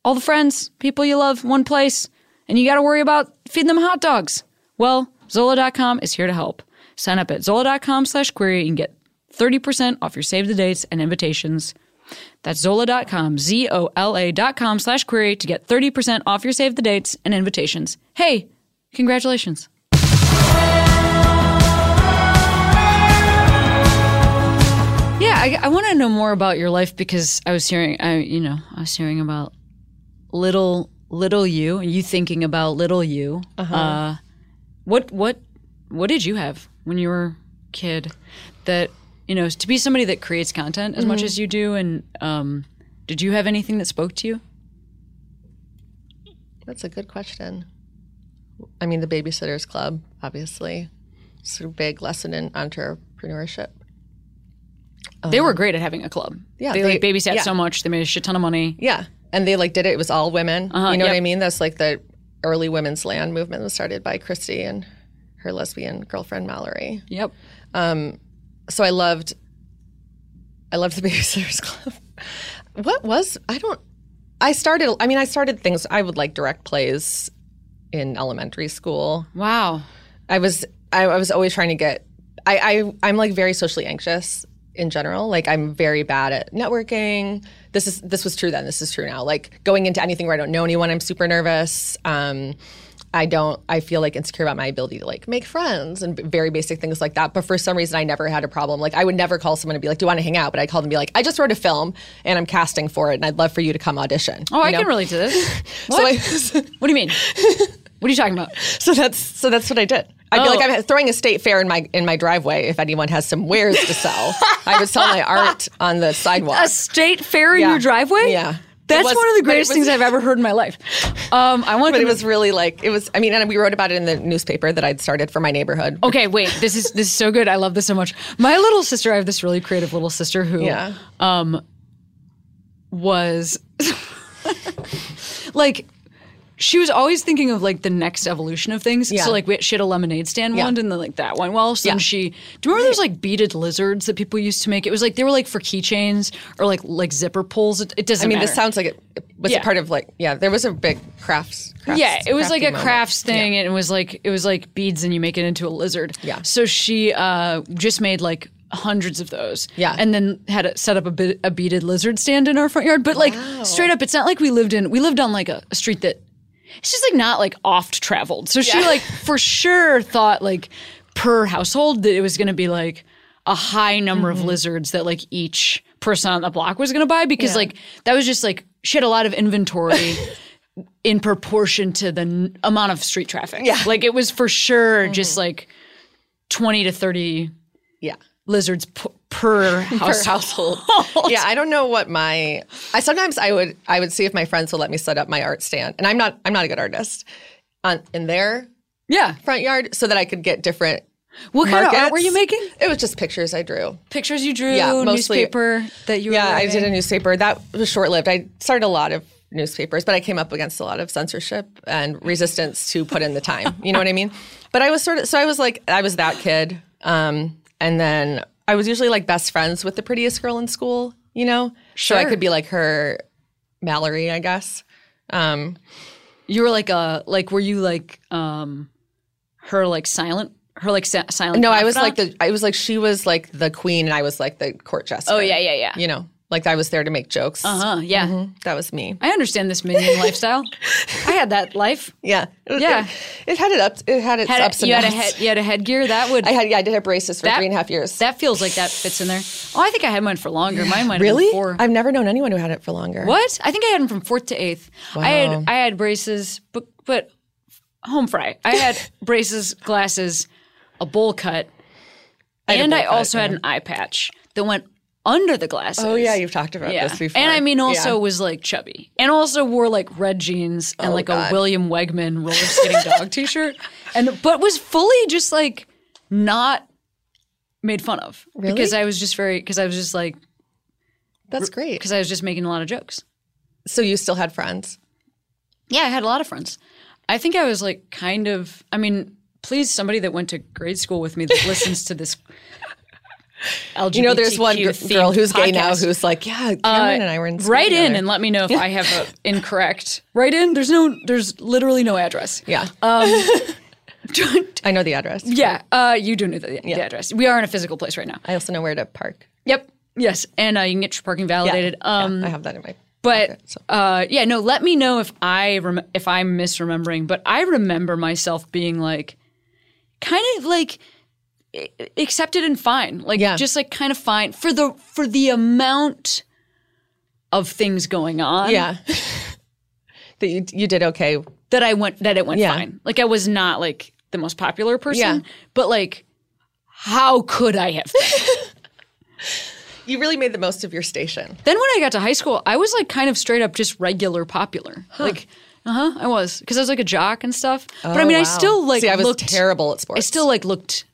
All the friends, people you love, one place, and you got to worry about feeding them hot dogs. Well, Zola.com is here to help. Sign up at Zola.com slash query and get 30% off your save the dates and invitations that's Zola.com, Z O L A.com slash query to get 30% off your save the dates and invitations. Hey, congratulations. Yeah, I, I want to know more about your life because I was hearing, I, you know, I was hearing about little, little you, and you thinking about little you. Uh, what, what, what did you have when you were a kid that you know, to be somebody that creates content as much as you do, and um, did you have anything that spoke to you? That's a good question. I mean, the Babysitters Club, obviously, it's a big lesson in entrepreneurship. they were great at having a club. yeah, they, like babysat yeah. so much. They made a shit ton of money. Yeah, and they like did it. It was all women. Uh-huh, you know what. I mean? That's like the early women's land movement was started by Kristy and her lesbian girlfriend Mallory. Yep. So I loved I loved the Babysitters <laughs> Club. What was I don't I started I mean I started things I would like direct plays in elementary school. Wow. I was I, I was always trying to get I, I I'm like very socially anxious in general. Like I'm very bad at networking. This is this was true then. This is true now. Like going into anything where I don't know anyone, I'm super nervous. Um, I don't. I feel like insecure about my ability to like make friends and very basic things like that. But for some reason, I never had a problem. Like I would never call someone and be like, "Do you want to hang out?" But I called them and be like, "I just wrote a film and I'm casting for it, and I'd love for you to come audition." Oh, I know? can relate to this. <laughs> So, What? I, <laughs> what do you mean? what are you talking about? <laughs> so that's so that's what I did. I'd be Oh. like, I'm throwing a state fair in my in my driveway. If anyone has some wares to sell, I would sell my art on the sidewalk. A state fair in Yeah. your driveway? Yeah. That's was- one of the greatest was- things I've ever heard in my life. Um, I want but it was really like it was. I mean, and we wrote about it in the newspaper that I'd started for my neighborhood. Okay, wait. This is this is so good. I love this so much. My little sister, I have this really creative little sister who Yeah. um, was <laughs> like she was always thinking of like the next evolution of things. Yeah. So like we, she had a lemonade stand Yeah. one and then like that went well. So then Yeah. she do you remember those like beaded lizards that people used to make? It was like they were like for keychains or like like zipper pulls. It, it doesn't I mean, matter. this sounds like it was Yeah. a part of like yeah. There was a big crafts. crafts yeah, it was like a moment. crafts thing, and it was like it was like beads, and you make it into a lizard. Yeah. So she uh, just made like hundreds of those. Yeah. And then had a, set up a, bit, a beaded lizard stand in our front yard. But like straight up, it's not like we lived in. We lived on like a, a street that it's just like not like oft traveled. So she Yeah. like for sure thought like per household that it was going to be like a high number Mm-hmm. of lizards that like each person on the block was going to buy because Yeah. like that was just like she had a lot of inventory <laughs> in proportion to the n- amount of street traffic. Yeah. Mm-hmm. Like it was for sure just like 20 to 30 Yeah. lizards p- per, <laughs> Per household. household. <laughs> yeah, I don't know what my. I sometimes I would I would see if my friends would let me set up my art stand, and I'm not I'm not a good artist, on in their Yeah. front yard, so that I could get different. What kind of art were you making? It was just pictures I drew. Pictures you drew, Yeah, mostly- newspaper that you were Yeah, I did a newspaper that was short lived. I started a lot of newspapers, but I came up against a lot of censorship and resistance to put in the time. You know what I mean? But I was sort of so I was like I was that kid, um, and then I was usually like best friends with the prettiest girl in school. You know, Sure. so I could be like her Mallory, I guess. Um, You were like a like were you like um her like silent her like sa- silent no, I was like the I was like she was like the queen, and I was like the court jester. Oh yeah, yeah, yeah. You know, like I was there to make jokes. Uh-huh, yeah. Mhm. That was me. I understand this minion <laughs> lifestyle. I had that life. Yeah, Yeah. It, it had it up. It had its Had ups a, and you had a head you had a headgear that would I had yeah, I did have braces for That- three and a half years. that feels like that fits in there. Oh, I think I had mine for longer. Mine have really? four. I've never known anyone who had it for longer. What? I think I had them from fourth to eighth. I Wow. had I had braces, but but home fry. I had <laughs> braces, glasses, a bowl cut, a and bowl I cut, also had an eye patch that went under the glasses. Oh yeah, you've talked about yeah. this before. And I mean, also Yeah. was like chubby, and also wore like red jeans and Oh, like God. a William Wegman roller skating dog T-shirt, and but was fully just like not made fun of Really? because I was just very because I was just like that's great. because I was just making a lot of jokes. So you still had friends? Yeah, I had a lot of friends. I think I was like kind of. I mean, please, somebody that went to grade school with me that listens to this. LGBTQ You know, there's one girl who's gay now who's like, yeah, Cameron and I were in Write in and let me know if I have a <laughs> incorrect. Write in. There's no. There's literally no address. yeah, Um, <laughs> I know the address. yeah. Uh, you do know the, the address. We are in a physical place right now. I also know where to park. Yep. Yes, and uh, you can get your parking validated. yeah, Um, I have that in my. But pocket, so. uh, yeah, no. Let me know if I rem- if I'm misremembering. But I remember myself being like, kind of like accepted and fine, like Yeah. just like kind of fine for the for the amount of things going on. yeah, <laughs> that you you did okay. that I went that it went Yeah. fine. Like I was not like the most popular person, Yeah. but like, how could I have? <laughs> You really made the most of your station. Then when I got to high school, I was like kind of straight up just regular popular. Like, uh huh, I was because I was like a jock and stuff. but I Oh, mean, I still like See, I was looked. terrible at sports. I still like looked,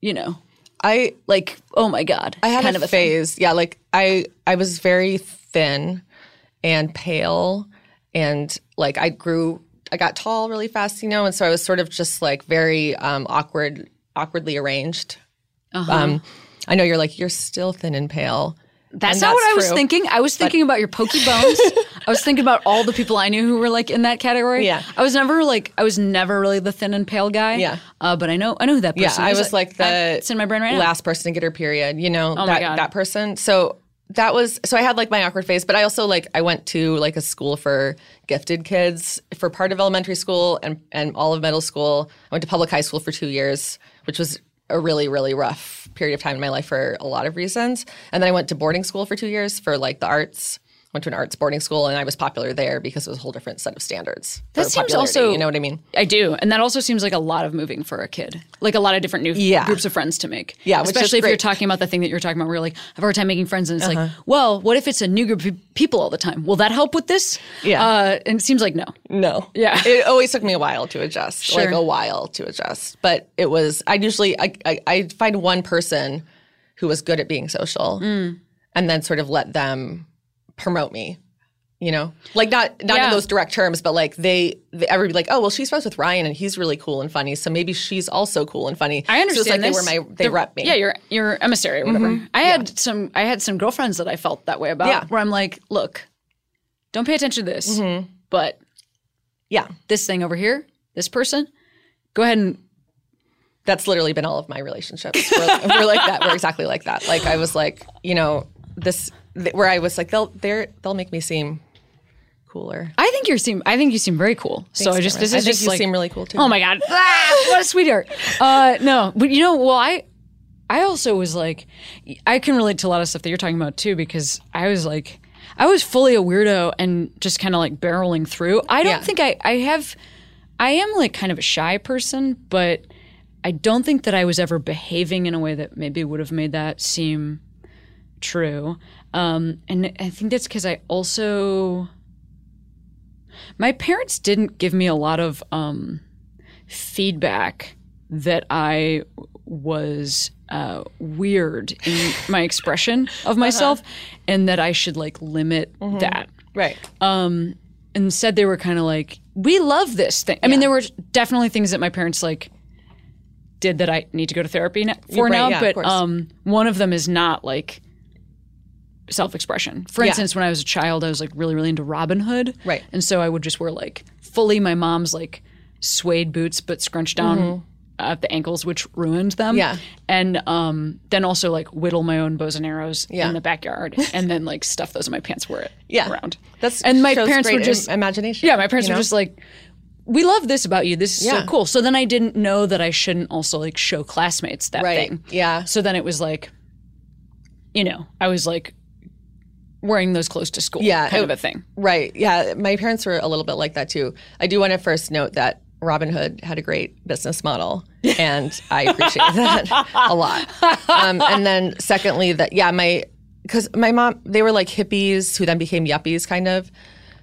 you know, I like oh my god, I had kind a of a thing. phase. Yeah, like I I was very thin and pale and like I grew I got tall really fast, you know, and so I was sort of just like very um awkward awkwardly arranged. Uh-huh. Um I know you're like you're still thin and pale. That's not what I was true. thinking. I was thinking about your pokey bones. <laughs> I was thinking about all the people I knew who were like in that category. Yeah. I was never like I was never really the thin and pale guy. Yeah. Uh, but I know I know who that person. Yeah, I was like the it's in my brain right now. last person to get her period, you know, Oh that that person. So that was so I had like my awkward phase, but I also like I went to like a school for gifted kids for part of elementary school and and all of middle school. I went to public high school for 2 years, which was a really really rough period of time in my life for a lot of reasons. And then I went to boarding school for 2 years for like the arts. Went to an arts boarding school and I was popular there because it was a whole different set of standards. That seems also- you know what I mean? I do, and that also seems like a lot of moving for a kid, like a lot of different new Yeah. groups of friends to make. Yeah, especially if you're. Uh-huh. talking about the thing that you're talking about, where you're like, I have a hard time making friends, and it's like, well, what if it's a new group of people all the time? Will that help with this? Yeah. uh, and it seems like no. No. Yeah. <laughs> It always took me a while to adjust, Sure. like a while to adjust. But it was, I usually, I, I, I'd find one person who was good at being social Mm. and then sort of let them promote me. You know, like not not Yeah. in those direct terms, but like they, they everybody like, oh well, she's friends with Ryan and he's really cool and funny, so maybe she's also cool and funny. I understand. So it's like this. they were my they The- rep me. Mm-hmm. Yeah, you're you're emissary or whatever. I had some I had some girlfriends that I felt that way about. Yeah. Where I'm like, look, don't pay attention to this, Mm-hmm. but yeah. this thing over here, this person, go ahead and That's literally been all of my relationships. We're, we're like that. We're exactly like that. Like I was like, you know, this th- where I was like, they'll they're they'll make me seem cooler. I think you seem. I think you seem very cool. so I just this is just you like seem really cool too. Oh my god, ah, what a sweetheart. Uh, no, but you know, well, I I also was like, I can relate to a lot of stuff that you're talking about too because I was like, I was fully a weirdo and just kind of like barreling through. I don't Yeah. think I I have. I am like kind of a shy person, but I don't think that I was ever behaving in a way that maybe would have made that seem true. Um, and I think that's because I also my parents didn't give me a lot of um, feedback that I was uh, weird in <laughs> my expression of myself, and that I should like limit that. Right. and said they were kind of like, we love this thing. I mean, there were definitely things that my parents like did that I need to go to therapy for Right, now, yeah, but um, one of them is not like self-expression. For Yeah. instance, when I was a child, I was like really, really into Robin Hood, Right. And so I would just wear like fully my mom's like suede boots, but scrunched down. At the ankles, which ruined them. Mm-hmm. Yeah. and um, then also like whittle my own bows and arrows Yeah. in the backyard, <laughs> and then like stuff those in my pants, wear it Yeah. around. That's and my parents were just im- imagination. yeah, my parents were know? just like, "We love this about you. This is Yeah. so cool." So then I didn't know that I shouldn't also like show classmates that Right. thing. Yeah. So then it was like, you know, I was like wearing those clothes to school, Yeah, kind it- of a thing. Right. Yeah. My parents were a little bit like that too. I do want to first note that Robin Hood had a great business model, <laughs> and I appreciate that a lot. Um, and then, secondly, that yeah, my because my mom they were like hippies who then became yuppies, kind of.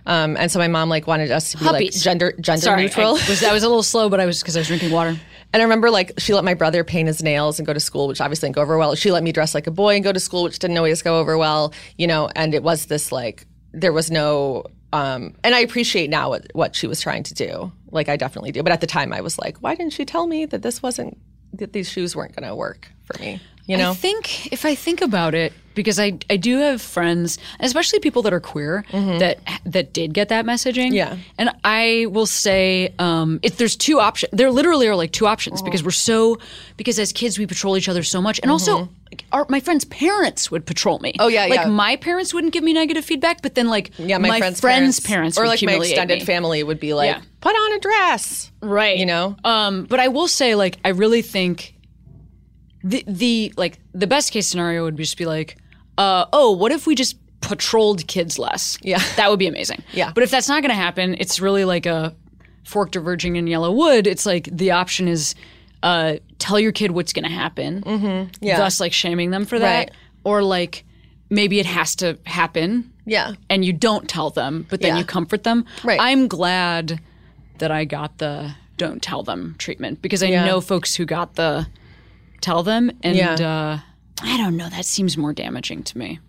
Um, and so my mom like wanted us to be like gender gender Sorry, neutral. I was I was a little slow, but I was because I was drinking water. And I remember like she let my brother paint his nails and go to school, which obviously didn't go over well. She let me dress like a boy and go to school, which didn't always go over well, you know. And it was this like there was no, um, and I appreciate now what what she was trying to do. Like I definitely do, but at the time I was like, why didn't she tell me that this wasn't that these shoes weren't going to work for me? You know? I think if I think about it, because I I do have friends, especially people that are queer, that that did get that messaging. Mm-hmm. Yeah. and I will say, um, if there's two options, there literally are like two options Mm-hmm. because we're so because as kids we patrol each other so much, and also. Our, my friends' parents would patrol me. Mm-hmm. Oh, yeah, like yeah. my parents wouldn't give me negative feedback, but then like yeah, my, friends' parents, or would like my extended me. family would be like, Yeah. put on a dress, right You know? um but i will say like i really think the the like the best case scenario would just be like uh oh what if we just patrolled kids less Yeah. <laughs> that would be amazing Yeah. but if that's not going to happen it's really like a fork diverging in yellow wood it's like the option is uh tell your kid what's going to happen Mm-hmm. Yeah. thus like shaming them for that Right. or like maybe it has to happen yeah, and you don't tell them, but then Yeah. you comfort them. Right. I'm glad that I got the don't tell them treatment because I Yeah. know folks who got the tell them, and Yeah. uh, I don't know. That seems more damaging to me.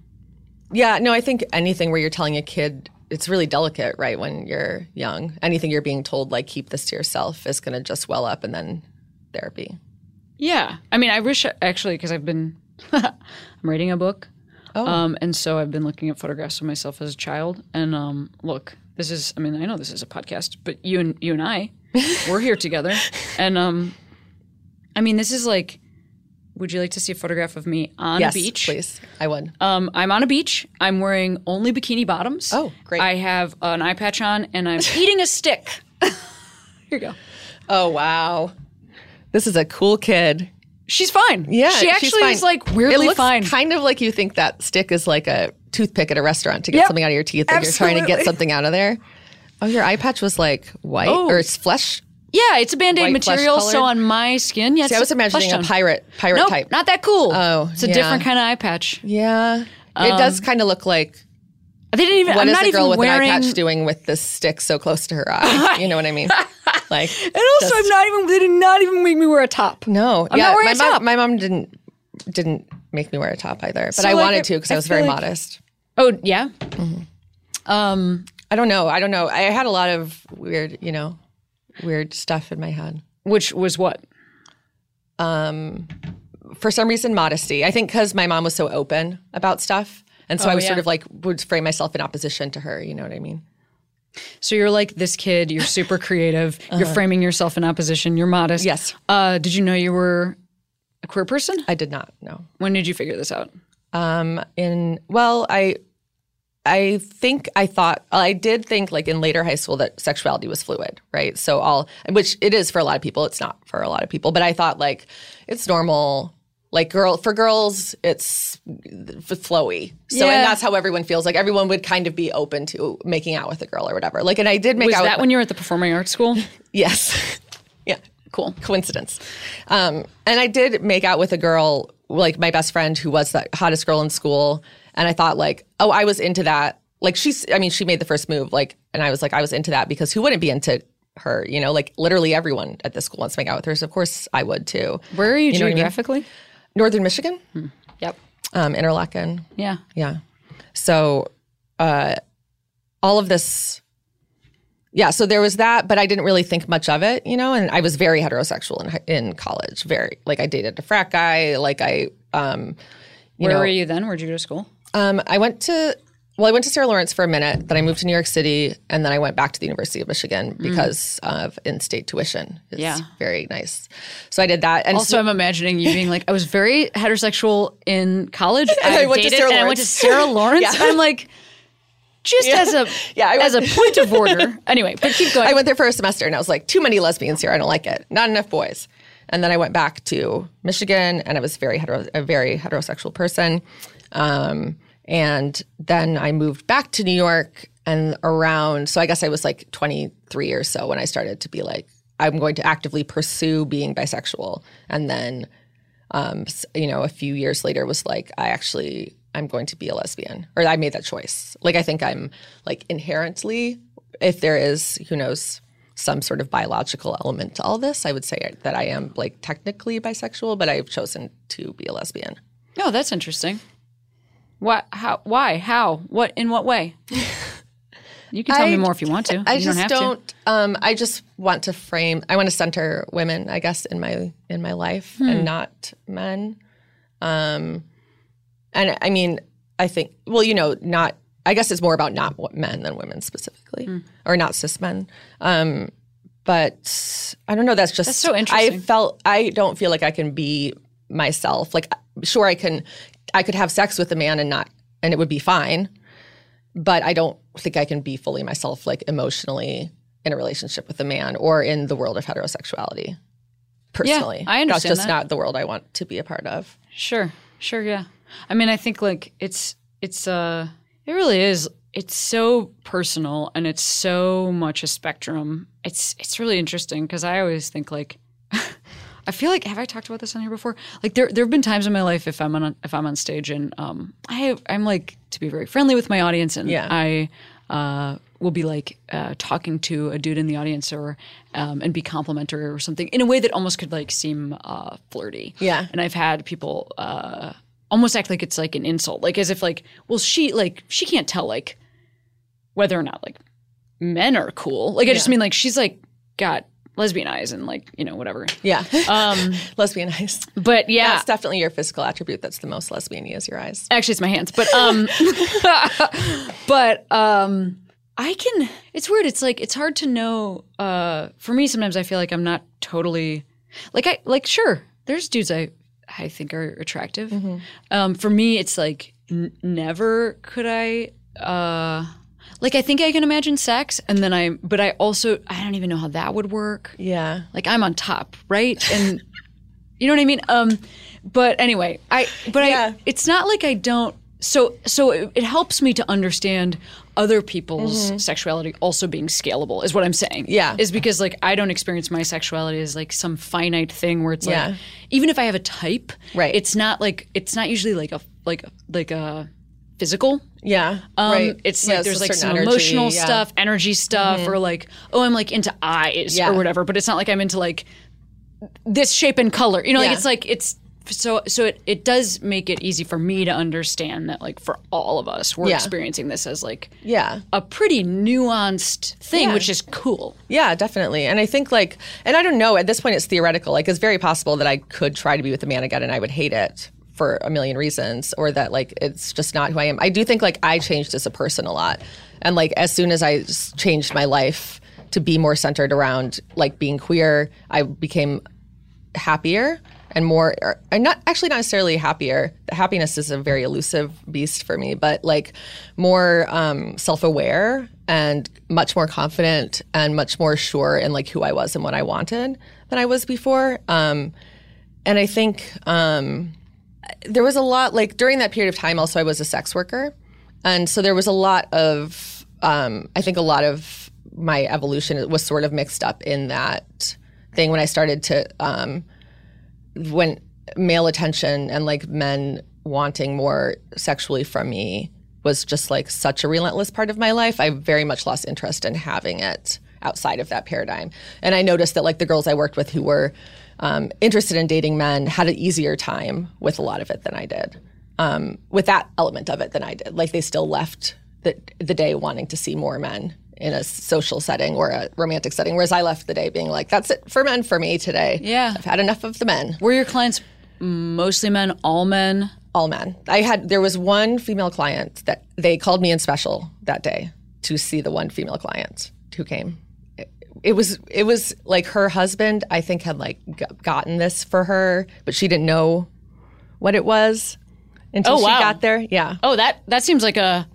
Yeah, no, I think anything where you're telling a kid it's really delicate, right? When you're young, anything you're being told like keep this to yourself is going to just well up, and then therapy. Yeah, I mean, I wish actually because I've been <laughs> I'm writing a book, Oh. um, and so I've been looking at photographs of myself as a child. And um, look, this is I mean, I know this is a podcast, but you and you and I, <laughs> we're here together, and um, I mean, this is like. Would you like to see a photograph of me on yes, a beach? please. I would. Um, I'm on a beach. I'm wearing only bikini bottoms. Oh, great. I have an eye patch on, and I'm <laughs> eating a stick. <laughs> Here you go. oh wow, this is a cool kid. She's fine. Yeah, she actually fine. is like It weirdly looks fine. kind of like you think that stick is like a toothpick at a restaurant to get Yep. something out of your teeth, and you're trying to get something out of there. Oh, your eye patch was like white Oh. or it's flesh. Yeah, it's a band-aid White flesh material. So colored? on my skin, yeah. See, I was imagining a pirate pirate Nope, type. not that cool. Oh, it's a yeah. different kind of eye patch. yeah, it does kind of look like They didn't even. What I'm is not the girl even with wearing. an eye patch doing with this stick so close to her eye? <laughs> You know what I mean? <laughs> Like, and also, I'm not even. They did not even make me wear a top. no, I'm yeah, not wearing my a mom, top. my mom didn't didn't make me wear a top either, but So, I like, wanted I- to because I I was feel very like- modest. Oh yeah. Um. I don't know. I don't know. I had a lot of weird, you know, weird stuff in my head. Which was what? For some reason, modesty. I think because my mom was so open about stuff, and so Oh, I was yeah. sort of like would frame myself in opposition to her. You know what I mean? So you're like this kid. You're super creative. <laughs> You're framing yourself in opposition. You're modest. Uh-huh. Yes. Uh, did you know you were a queer person? I did not know. When did you figure this out? Um, in well, I I think I thought I did think like in later high school that sexuality was fluid, right? So all which it is for a lot of people, it's not for a lot of people, but I thought like it's normal. Like girl for girls, it's flowy. So Yeah. and that's how everyone feels. Like everyone would kind of be open to making out with a girl or whatever. Like and I did make Was out that with, when you were at the performing arts school? <laughs> yes. <laughs> yeah Cool. coincidence. Um, and I did make out with a girl, like my best friend, who was the hottest girl in school. And I thought, like, oh, I was into that. Like, she's, I mean, she made the first move. Like, and I was like, I was into that because who wouldn't be into her? You know, like literally everyone at this school wants to make out with her. So, of course, I would too. Where are you, know what I mean? geographically? Northern Michigan, Yep. um, Interlochen. Yeah. Yeah. So, uh, all of this yeah so there was that but i didn't really think much of it you know and i was very heterosexual in, in college very like i dated a frat guy like i um you Where know were you then? Where'd you go to school? Um i went to well i went to sarah lawrence for a minute then i moved to new york city and then i went back to the university of michigan because of in-state tuition it's Mm. Yeah. very nice so i did that and Also, I'm imagining you being like, I was very heterosexual in college. <laughs> I, I went to dated, Sarah and I went to Lawrence. Sarah <laughs> Lawrence. Yeah. I'm like, just as a <laughs> Yeah, I as a point of order. Anyway, but keep going. I went there for a semester and I was like, too many lesbians here. I don't like it. Not enough boys. And then I went back to Michigan and I was very hetero, a very heterosexual person. Um, and then I moved back to New York and around, so I guess I was like 23 or so when I started to be like, I'm going to actively pursue being bisexual. And then, um, you know, a few years later was like, I actually, I'm going to be a lesbian, or I made that choice. Like, I think I'm like inherently, if there is, who knows, some sort of biological element to all this, I would say that I am like technically bisexual, but I've chosen to be a lesbian. no, that's interesting. What? How? Why? How? What? In what way? You can tell me <laughs> more if you want to. I you just don't have don't. Um, I just want to frame. I want to center women, I guess, in my in my life, Hmm. and not men. Um, and I mean, I think. Well, you know, not. I guess it's more about not men than women specifically, Hmm. or not cis men. Um, but I don't know. That's just That's so interesting. I felt. I don't feel like I can be myself. Like, sure, I can. I could have sex with a man and not, and it would be fine but I don't think I can be fully myself, like emotionally in a relationship with a man or in the world of heterosexuality. Personally, I understand That's just that. not the world I want to be a part of. Sure, sure, yeah. I mean, I think like it's it's uh it really is. It's so personal and it's so much a spectrum. It's it's really interesting because I always think like <laughs> I feel like have I talked about this on here before? Like there there have been times in my life if I'm on if I'm on stage and um I I'm like to be very friendly with my audience and Yeah. I uh will be like uh, talking to a dude in the audience or um, and be complimentary or something in a way that almost could like seem uh, flirty. Yeah. And I've had people uh, almost act like it's like an insult, like as if like, well, she like she can't tell like whether or not like men are cool. Like I just mean like she's like got lesbian eyes and like you know whatever. Yeah, Um, <laughs> lesbian eyes. but yeah, That's definitely your physical attribute. That's the most lesbian is your eyes. Actually, it's my hands, but um, <laughs> but um, I can. It's weird. It's like it's hard to know. Uh, for me, sometimes I feel like I'm not totally like I like. Sure, there's dudes I I think are attractive. Um, for me, it's like n- never could I. Uh, like I think I can imagine sex, and then I, but I also I don't even know how that would work Yeah, like I'm on top, right? And <laughs> you know what I mean? Um but anyway, I but Yeah. I it's not like I don't so so it, it helps me to understand other people's sexuality also being scalable is what I'm saying. Mm-hmm. Yeah. Is because like I don't experience my sexuality as like some finite thing where it's Yeah. like even if I have a type, Right. it's not like it's not usually like a like like a physical yeah, um, right. It's Yeah, like there's like some energy, emotional yeah. Mm-hmm. stuff, energy stuff, or like, oh, I'm like into eyes Yeah. or whatever. But it's not like I'm into like this shape and color. You know, like it's like it's so so it it does make it easy for me to understand that like for all of us, we're Yeah. experiencing this as like Yeah, a pretty nuanced thing, Yeah. which is cool. Yeah, definitely. And I think like, and I don't know, at this point it's theoretical. Like it's very possible that I could try to be with a man again and I would hate it for a million reasons or that like it's just not who I am. I do think like I changed as a person a lot. And like as soon as I changed my life to be more centered around like being queer, I became happier and more and not actually not necessarily happier the happiness is a very elusive beast for me but like more um, self-aware and much more confident and much more sure in like who i was and what i wanted than i was before um, and i think um, there was a lot like during that period of time also i was a sex worker. And so there was a lot of um, i think a lot of my evolution was sort of mixed up in that thing when i started to um, when male attention and like men wanting more sexually from me was just like such a relentless part of my life. I very much lost interest in having it outside of that paradigm. And i noticed that like the girls i worked with who were um, interested in dating men had an easier time with a lot of it than i did um, with that element of it than i did like they still left the the day wanting to see more men in a social setting or a romantic setting. Whereas I left the day being like, that's it for men for me today. Yeah. I've had enough of the men. Were your clients mostly men, all men? All men. I had there was one female client that they called me in special that day to see the one female client who came. It, was it was like her husband I think had like g- gotten this for her, but she didn't know what it was until Oh, she got there. Yeah. Oh, that that seems like a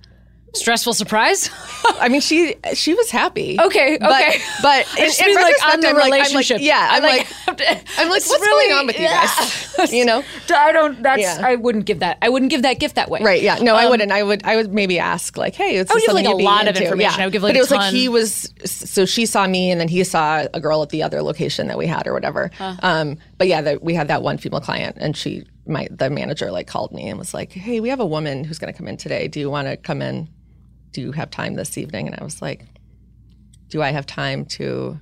stressful surprise. <laughs> I mean, she she was happy. Okay, okay. But <laughs> I in, just in mean, like, retrospect, on the I'm like, I'm like, relationship. yeah, I'm, like, <laughs> have to- I'm like, what's really- going on with you guys? you know, I don't. That's. Yeah. I wouldn't give that. I wouldn't give that gift that way. right? Yeah, no, I wouldn't. I would, I would maybe ask like, hey, it's I would give, like, a you'd be lot of into? information. Yeah. I would give, like, but it a was like he was. So she saw me, and then he saw a girl at the other location that we had, or whatever. Um, but yeah, the, we had that one female client, and she, my the manager, like called me and was like, hey, we have a woman who's going to come in today. Do you want to come in? Do you have time this evening? And I was like, do I have time to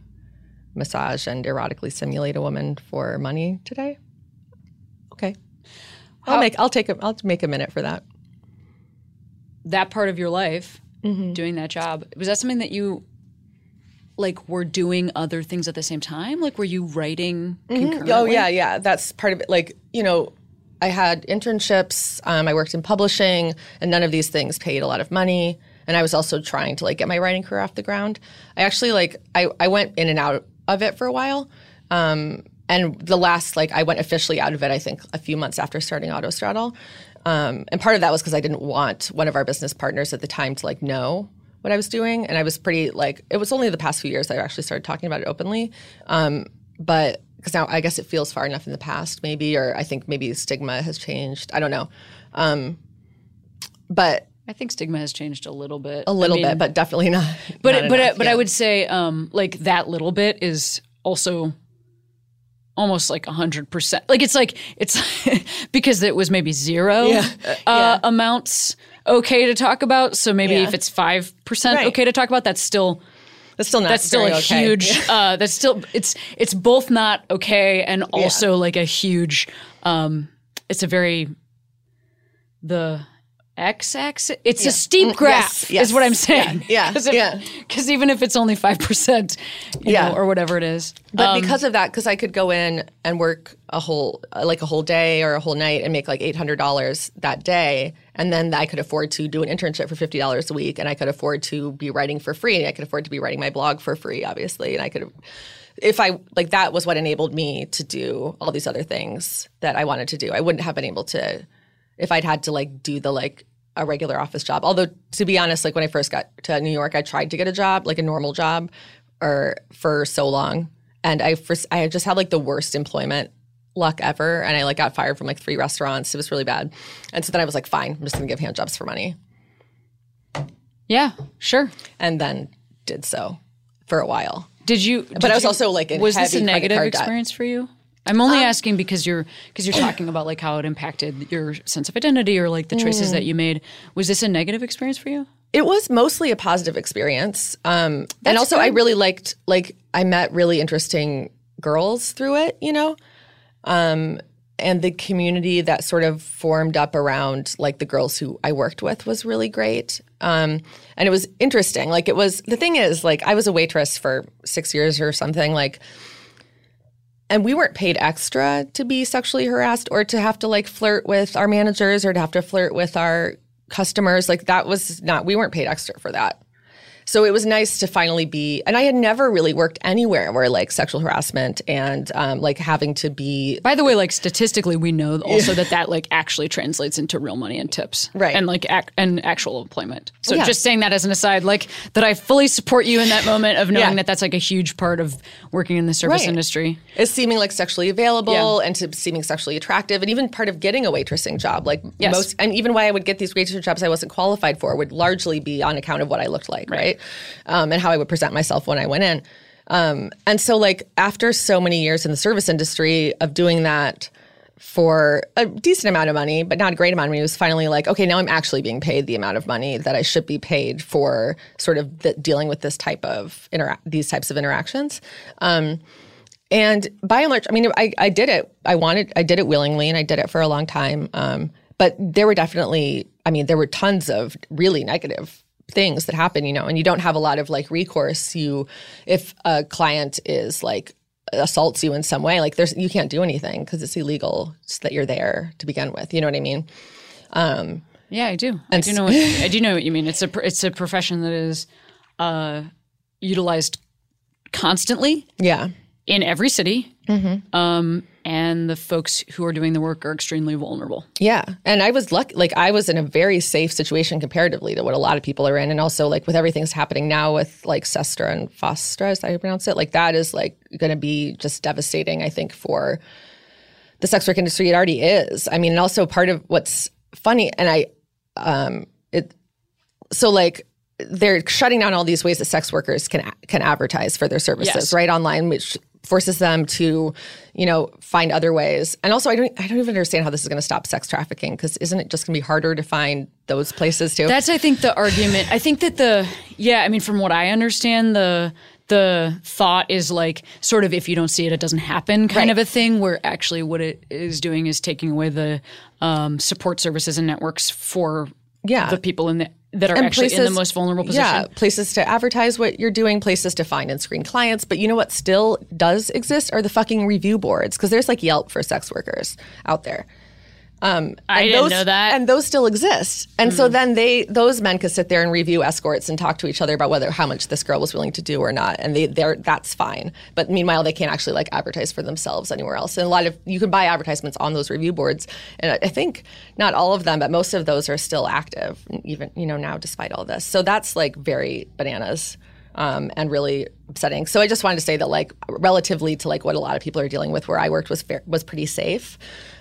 massage and erotically simulate a woman for money today? Okay. I'll make I'll take a I'll make a minute for that. That part of your life, Mm-hmm. doing that job, was that something that you like were doing other things at the same time? Like, were you writing concurrently? Oh yeah, yeah. That's part of it. Like, you know, I had internships, um, I worked in publishing, and none of these things paid a lot of money. And I was also trying to like get my writing career off the ground. I actually like I, I went in and out of it for a while. Um, and the last like I went officially out of it, I think, a few months after starting Autostraddle. Um, and part of that was because I didn't want one of our business partners at the time to like know what I was doing. And I was pretty like it was only the past few years I actually started talking about it openly. Um, but because now I guess it feels far enough in the past, maybe, or I think maybe stigma has changed. I don't know. Um, but I think stigma has changed a little bit. a little I mean, bit, but definitely not. but not it, but enough, but yeah. I would say um, like that little bit is also almost like a hundred percent. Like it's like it's <laughs> because it was maybe zero Yeah. uh, Yeah. amounts okay to talk about. So maybe if it's five percent Right. okay to talk about, that's still that's still not. that's still a okay. huge. Uh, that's still it's it's both not okay and also like a huge. Um, it's a very the x axis. It's a steep Mm, graph, yes, yes. is what I'm saying. Yeah, <laughs> yeah, yeah. Because even if it's only five percent, Yeah. know, or whatever it is, But Um, because of that, because I could go in and work a whole, like a whole day or a whole night and make like eight hundred dollars that day, and then I could afford to do an internship for fifty dollars a week, and I could afford to be writing for free, and I could afford to be writing my blog for free, obviously, and I could, if I like that was what enabled me to do all these other things that I wanted to do. I wouldn't have been able to if I'd had to like do the like a regular office job. Although to be honest, like when I first got to New York, I tried to get a job, like a normal job, or for so long, and I first I just had like the worst employment luck ever, and I like got fired from like three restaurants. It was really bad, and so then I was like, fine, I'm just gonna give hand jobs for money, yeah, sure. and then did so for a while. Did you? But I was also like in was this a negative card debt. experience for you? I'm only asking because you're because you're talking about like how it impacted your sense of identity or like the choices Mm. that you made. Was this a negative experience for you? It was mostly a positive experience, um, and also I really liked like I met really interesting girls through it, you know, um, and the community that sort of formed up around like the girls who I worked with was really great, um, and it was interesting. Like it was the thing is like I was a waitress for six years or something, like and we weren't paid extra to be sexually harassed or to have to like flirt with our managers or to have to flirt with our customers. Like that was not we weren't paid extra for that so it was nice to finally be and i had never really worked anywhere where like sexual harassment and um, like having to be By the way, like statistically, we know also that that like actually translates into real money and tips, Right. And like ac- and actual employment. So Yeah. just saying that as an aside, like that, I fully support you in that moment of knowing Yeah. that that's like a huge part of working in the service Right. industry. is seeming like sexually available Yeah. and to seeming sexually attractive and even part of getting a waitressing job like Yes. most and even why i would get these waitressing jobs i wasn't qualified for would largely be on account of what i looked like right, Um, and how i would present myself when i went in um, and so like after so many years in the service industry of doing that for a decent amount of money, but not a great amount of money. It was finally like, okay, now I'm actually being paid the amount of money that I should be paid for sort of the, dealing with this type of intera- these types of interactions. Um, and by and large, I mean, I, I did it. I wanted, I did it willingly, and I did it for a long time. Um, but there were definitely, I mean, there were tons of really negative things that happen, you know, and you don't have a lot of like recourse. You, if a client is like assaults you in some way, like there's you can't do anything because it's illegal that you're there to begin with. You know what I mean? Um, yeah, I do. I do know. What, I <laughs> do know what you mean. It's a it's a profession that is uh, utilized constantly. Yeah, in every city. Mm-hmm. Um, and the folks who are doing the work are extremely vulnerable. Yeah. And I was lucky, like, I was in a very safe situation comparatively to what a lot of people are in. And also, like, with everything's happening now with like SESTA and FOSTA, as I pronounce it? Like, that is like going to be just devastating, I think, for the sex work industry. It already is. I mean, and also part of what's funny, and I, um, it, so like, they're shutting down all these ways that sex workers can can advertise for their services yes. right online which forces them to, you know, find other ways. And also, I don't, I don't even understand how this is going to stop sex trafficking because isn't it just going to be harder to find those places too? That's, I think, the argument. I think that the, yeah, I mean, from what I understand, the the thought is like sort of if you don't see it, it doesn't happen kind right. of a thing. Where actually, what it is doing is taking away the um, support services and networks for yeah. the people in the that are and actually places, in the most vulnerable position. Yeah, places to advertise what you're doing, places to find and screen clients. But you know what still does exist are the fucking review boards because there's like Yelp for sex workers out there. Um, I didn't those, know that, and those still exist. And mm. so then they, those men could sit there and review escorts and talk to each other about whether how much this girl was willing to do or not, and they, they're that's fine. But meanwhile, they can't actually like advertise for themselves anywhere else. And a lot of you can buy advertisements on those review boards, and I think not all of them, but most of those are still active, even you know now despite all this. So that's like very bananas. Um, and really upsetting. So I just wanted to say that, like, relatively to like what a lot of people are dealing with, where I worked was fair, was pretty safe.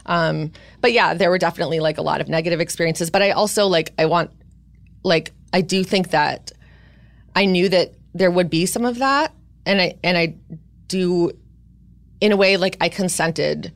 Um, but yeah, there were definitely like a lot of negative experiences. But I also like I want like I do think that I knew that there would be some of that, and I and I do in a way like I consented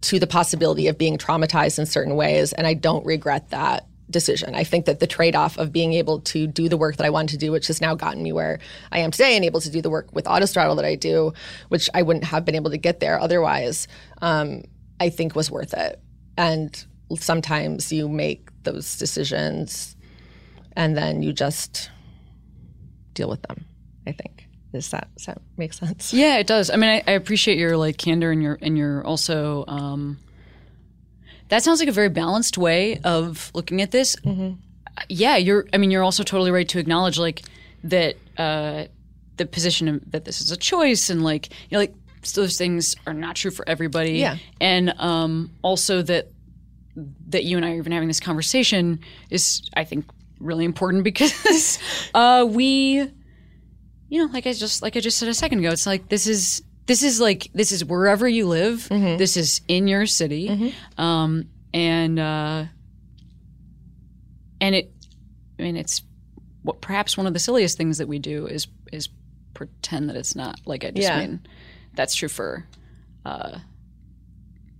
to the possibility of being traumatized in certain ways, and I don't regret that decision. I think that the trade off of being able to do the work that I wanted to do, which has now gotten me where I am today, and able to do the work with Autostraddle that I do, which I wouldn't have been able to get there otherwise. Um, I think was worth it. And sometimes you make those decisions and then you just deal with them, I think. Does that, does that make sense? Yeah, it does. I mean, I, I appreciate your like candor and your and your also. Um, that sounds like a very balanced way of looking at this. Mm-hmm. Yeah, you're. I mean, you're also totally right to acknowledge like that uh, the position of, that this is a choice and like you know like those things are not true for everybody. Yeah. And um, also that that you and I are even having this conversation is, I think, really important <laughs> because uh, we, you know, like I just like I just said a second ago, it's like this is this is like this is wherever you live. Mm-hmm. This is in your city, mm-hmm. um, and uh, and it. I mean, it's what perhaps one of the silliest things that we do is is pretend that it's not. Like I just yeah. mean that's true for uh,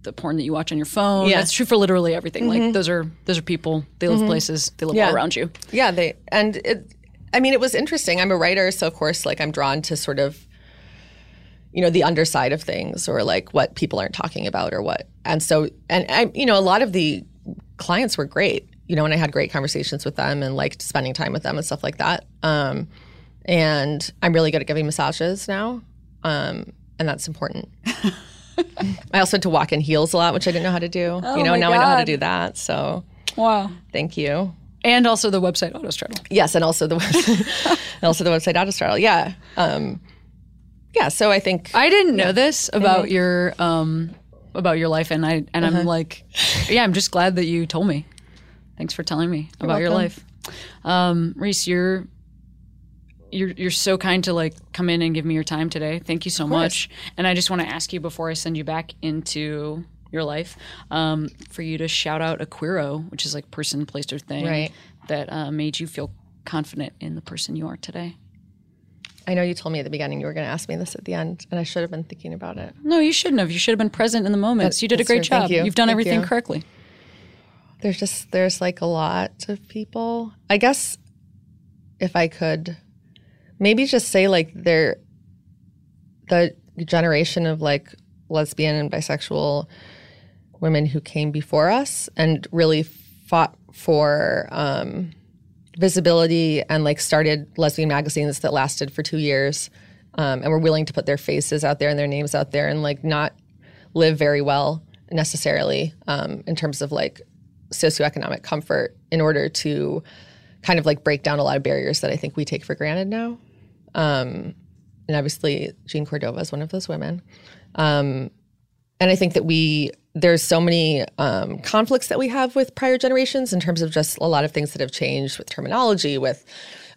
the porn that you watch on your phone. Yeah. That's true for literally everything. Mm-hmm. Like those are those are people. They live mm-hmm. places. They live yeah. all around you. Yeah. They and it. I mean, it was interesting. I'm a writer, so of course, like I'm drawn to sort of, you know, the underside of things or like what people aren't talking about or what. And so, and I, you know, a lot of the clients were great. You know, and I had great conversations with them and liked spending time with them and stuff like that. Um, and I'm really good at giving massages now. Um, and that's important. <laughs> I also had to walk in heels a lot, which I didn't know how to do. Oh you know, now God. I know how to do that. So, wow, thank you. And also the website Autostraddle. Yes, and also the website, <laughs> also the website Autostraddle. Yeah, um, yeah. So I think I didn't know this about mm-hmm. your um, about your life, and I and uh-huh. I'm like, yeah, I'm just glad that you told me. Thanks for telling me You're about welcome. your life, um, Riese. You're you're you're so kind to like come in and give me your time today. Thank you so much. And I just want to ask you before I send you back into your life, um, for you to shout out a queero, which is like person, place, or thing right. that uh, made you feel confident in the person you are today. I know you told me at the beginning you were going to ask me this at the end, and I should have been thinking about it. No, you shouldn't have. You should have been present in the moments. you did a great job. You. have done Thank everything you. correctly. There's just there's like a lot of people. I guess if I could maybe just say like they're the generation of like lesbian and bisexual women who came before us and really fought for um, visibility and like started lesbian magazines that lasted for two years um, and were willing to put their faces out there and their names out there and like not live very well necessarily um, in terms of like socioeconomic comfort in order to kind of like break down a lot of barriers that I think we take for granted now. Um, and obviously, Jeanne Cordova is one of those women. Um, and I think that we there's so many um, conflicts that we have with prior generations in terms of just a lot of things that have changed with terminology, with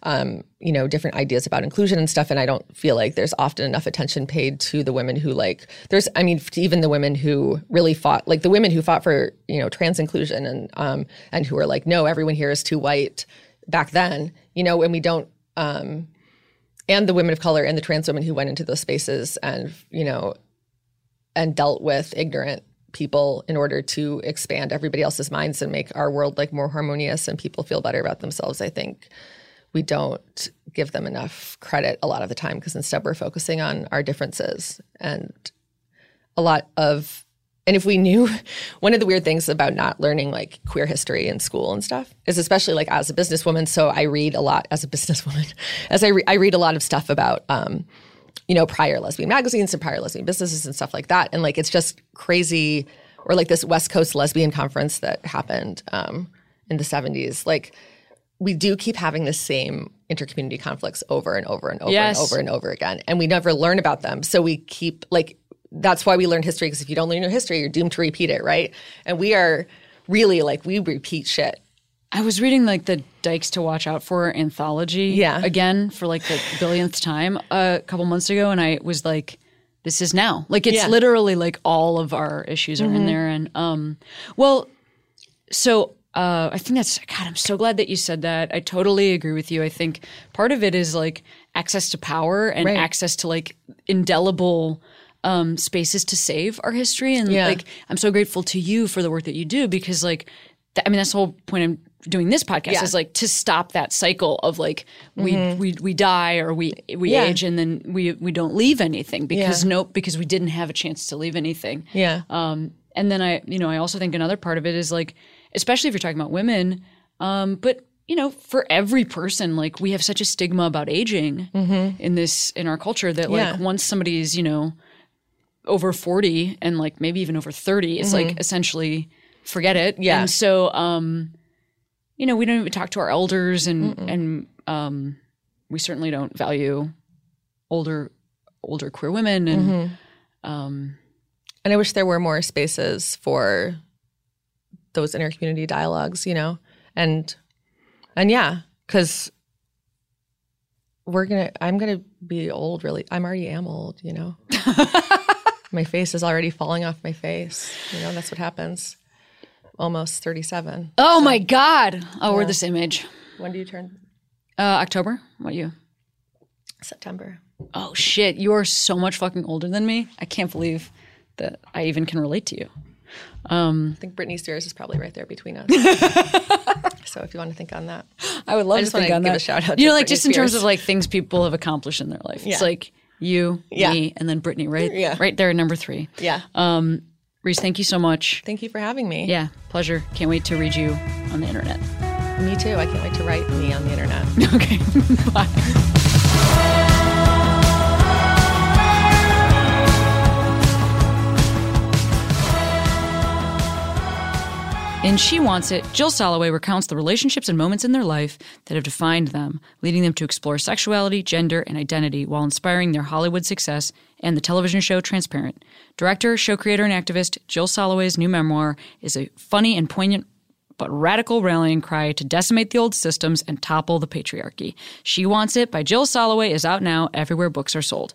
um, you know different ideas about inclusion and stuff. And I don't feel like there's often enough attention paid to the women who like there's I mean even the women who really fought like the women who fought for you know trans inclusion and um, and who are like no everyone here is too white back then you know and we don't um, and the women of color and the trans women who went into those spaces and you know and dealt with ignorant people in order to expand everybody else's minds and make our world like more harmonious and people feel better about themselves i think we don't give them enough credit a lot of the time because instead we're focusing on our differences and a lot of and if we knew <laughs> one of the weird things about not learning like queer history in school and stuff is especially like as a businesswoman so i read a lot as a <laughs> businesswoman as i, re- I read a lot of stuff about um, you know, prior lesbian magazines and prior lesbian businesses and stuff like that. And like, it's just crazy. Or like this West Coast lesbian conference that happened um, in the 70s. Like, we do keep having the same intercommunity conflicts over and over and over Yes. and over and over again. And we never learn about them. So we keep, like, that's why we learn history, because if you don't learn your history, you're doomed to repeat it, right? And we are really like, we repeat shit. I was reading like the Dykes to Watch Out For anthology Yeah. again for like the billionth time a couple months ago, and I was like, "This is now." Like it's Yeah. literally like all of our issues are in there, and um, well, so uh, I think that's God. I'm so glad that you said that. I totally agree with you. I think part of it is like access to power and Right. access to like indelible um, spaces to save our history. And Yeah. like, I'm so grateful to you for the work that you do because like, th- I mean, that's the whole point of doing this podcast Yeah. Mm-hmm. is like to stop that cycle of like we we we die or we we Yeah. age and then we we don't leave anything because Yeah. no because we didn't have a chance to leave anything. Yeah. Um, and then I, you know, I also think another part of it is like, especially if you're talking about women, um, but you know, for every person, like we have such a stigma about aging in this in our culture that like Mm-hmm. Once somebody is, you know, over forty and like maybe even over thirty, it's like essentially forget it. Mm-hmm. Yeah. And so, um, you know, we don't even talk to our elders, and and um, we certainly don't value older older queer women and. Mm-hmm. Um, And I wish there were more spaces for those inner community dialogues, you know, and and yeah, because we're gonna. I'm gonna be old. Really, I'm already am old. You know, <laughs> my face is already falling off my face. You know, that's what happens. Almost 37. Oh my God! Oh, we're the same age. When do you turn? Uh, October. What you? September. Oh shit! You are so much fucking older than me. I can't believe that I even can relate to you. Um, I think Britney Spears is probably right there between us. <laughs> so if you want to think on that, I would love just to think on give that. a shout out You know, like Britney just in terms of like things people have accomplished in their life. Yeah. It's like you, Yeah. me, and then Britney, right? Yeah. Right there, at number three. yeah. Um, Riese, thank you so much. Thank you for having me. Yeah, pleasure. Can't wait to read you on the internet. Me too. I can't wait to write me on the internet. <laughs> Okay. <laughs> Bye. In She Wants It, Jill Soloway recounts the relationships and moments in their life that have defined them, leading them to explore sexuality, gender, and identity while inspiring their Hollywood success and the television show Transparent. Director, show creator, and activist Jill Soloway's new memoir is a funny and poignant but radical rallying cry to decimate the old systems and topple the patriarchy. She Wants It by Jill Soloway is out now everywhere books are sold.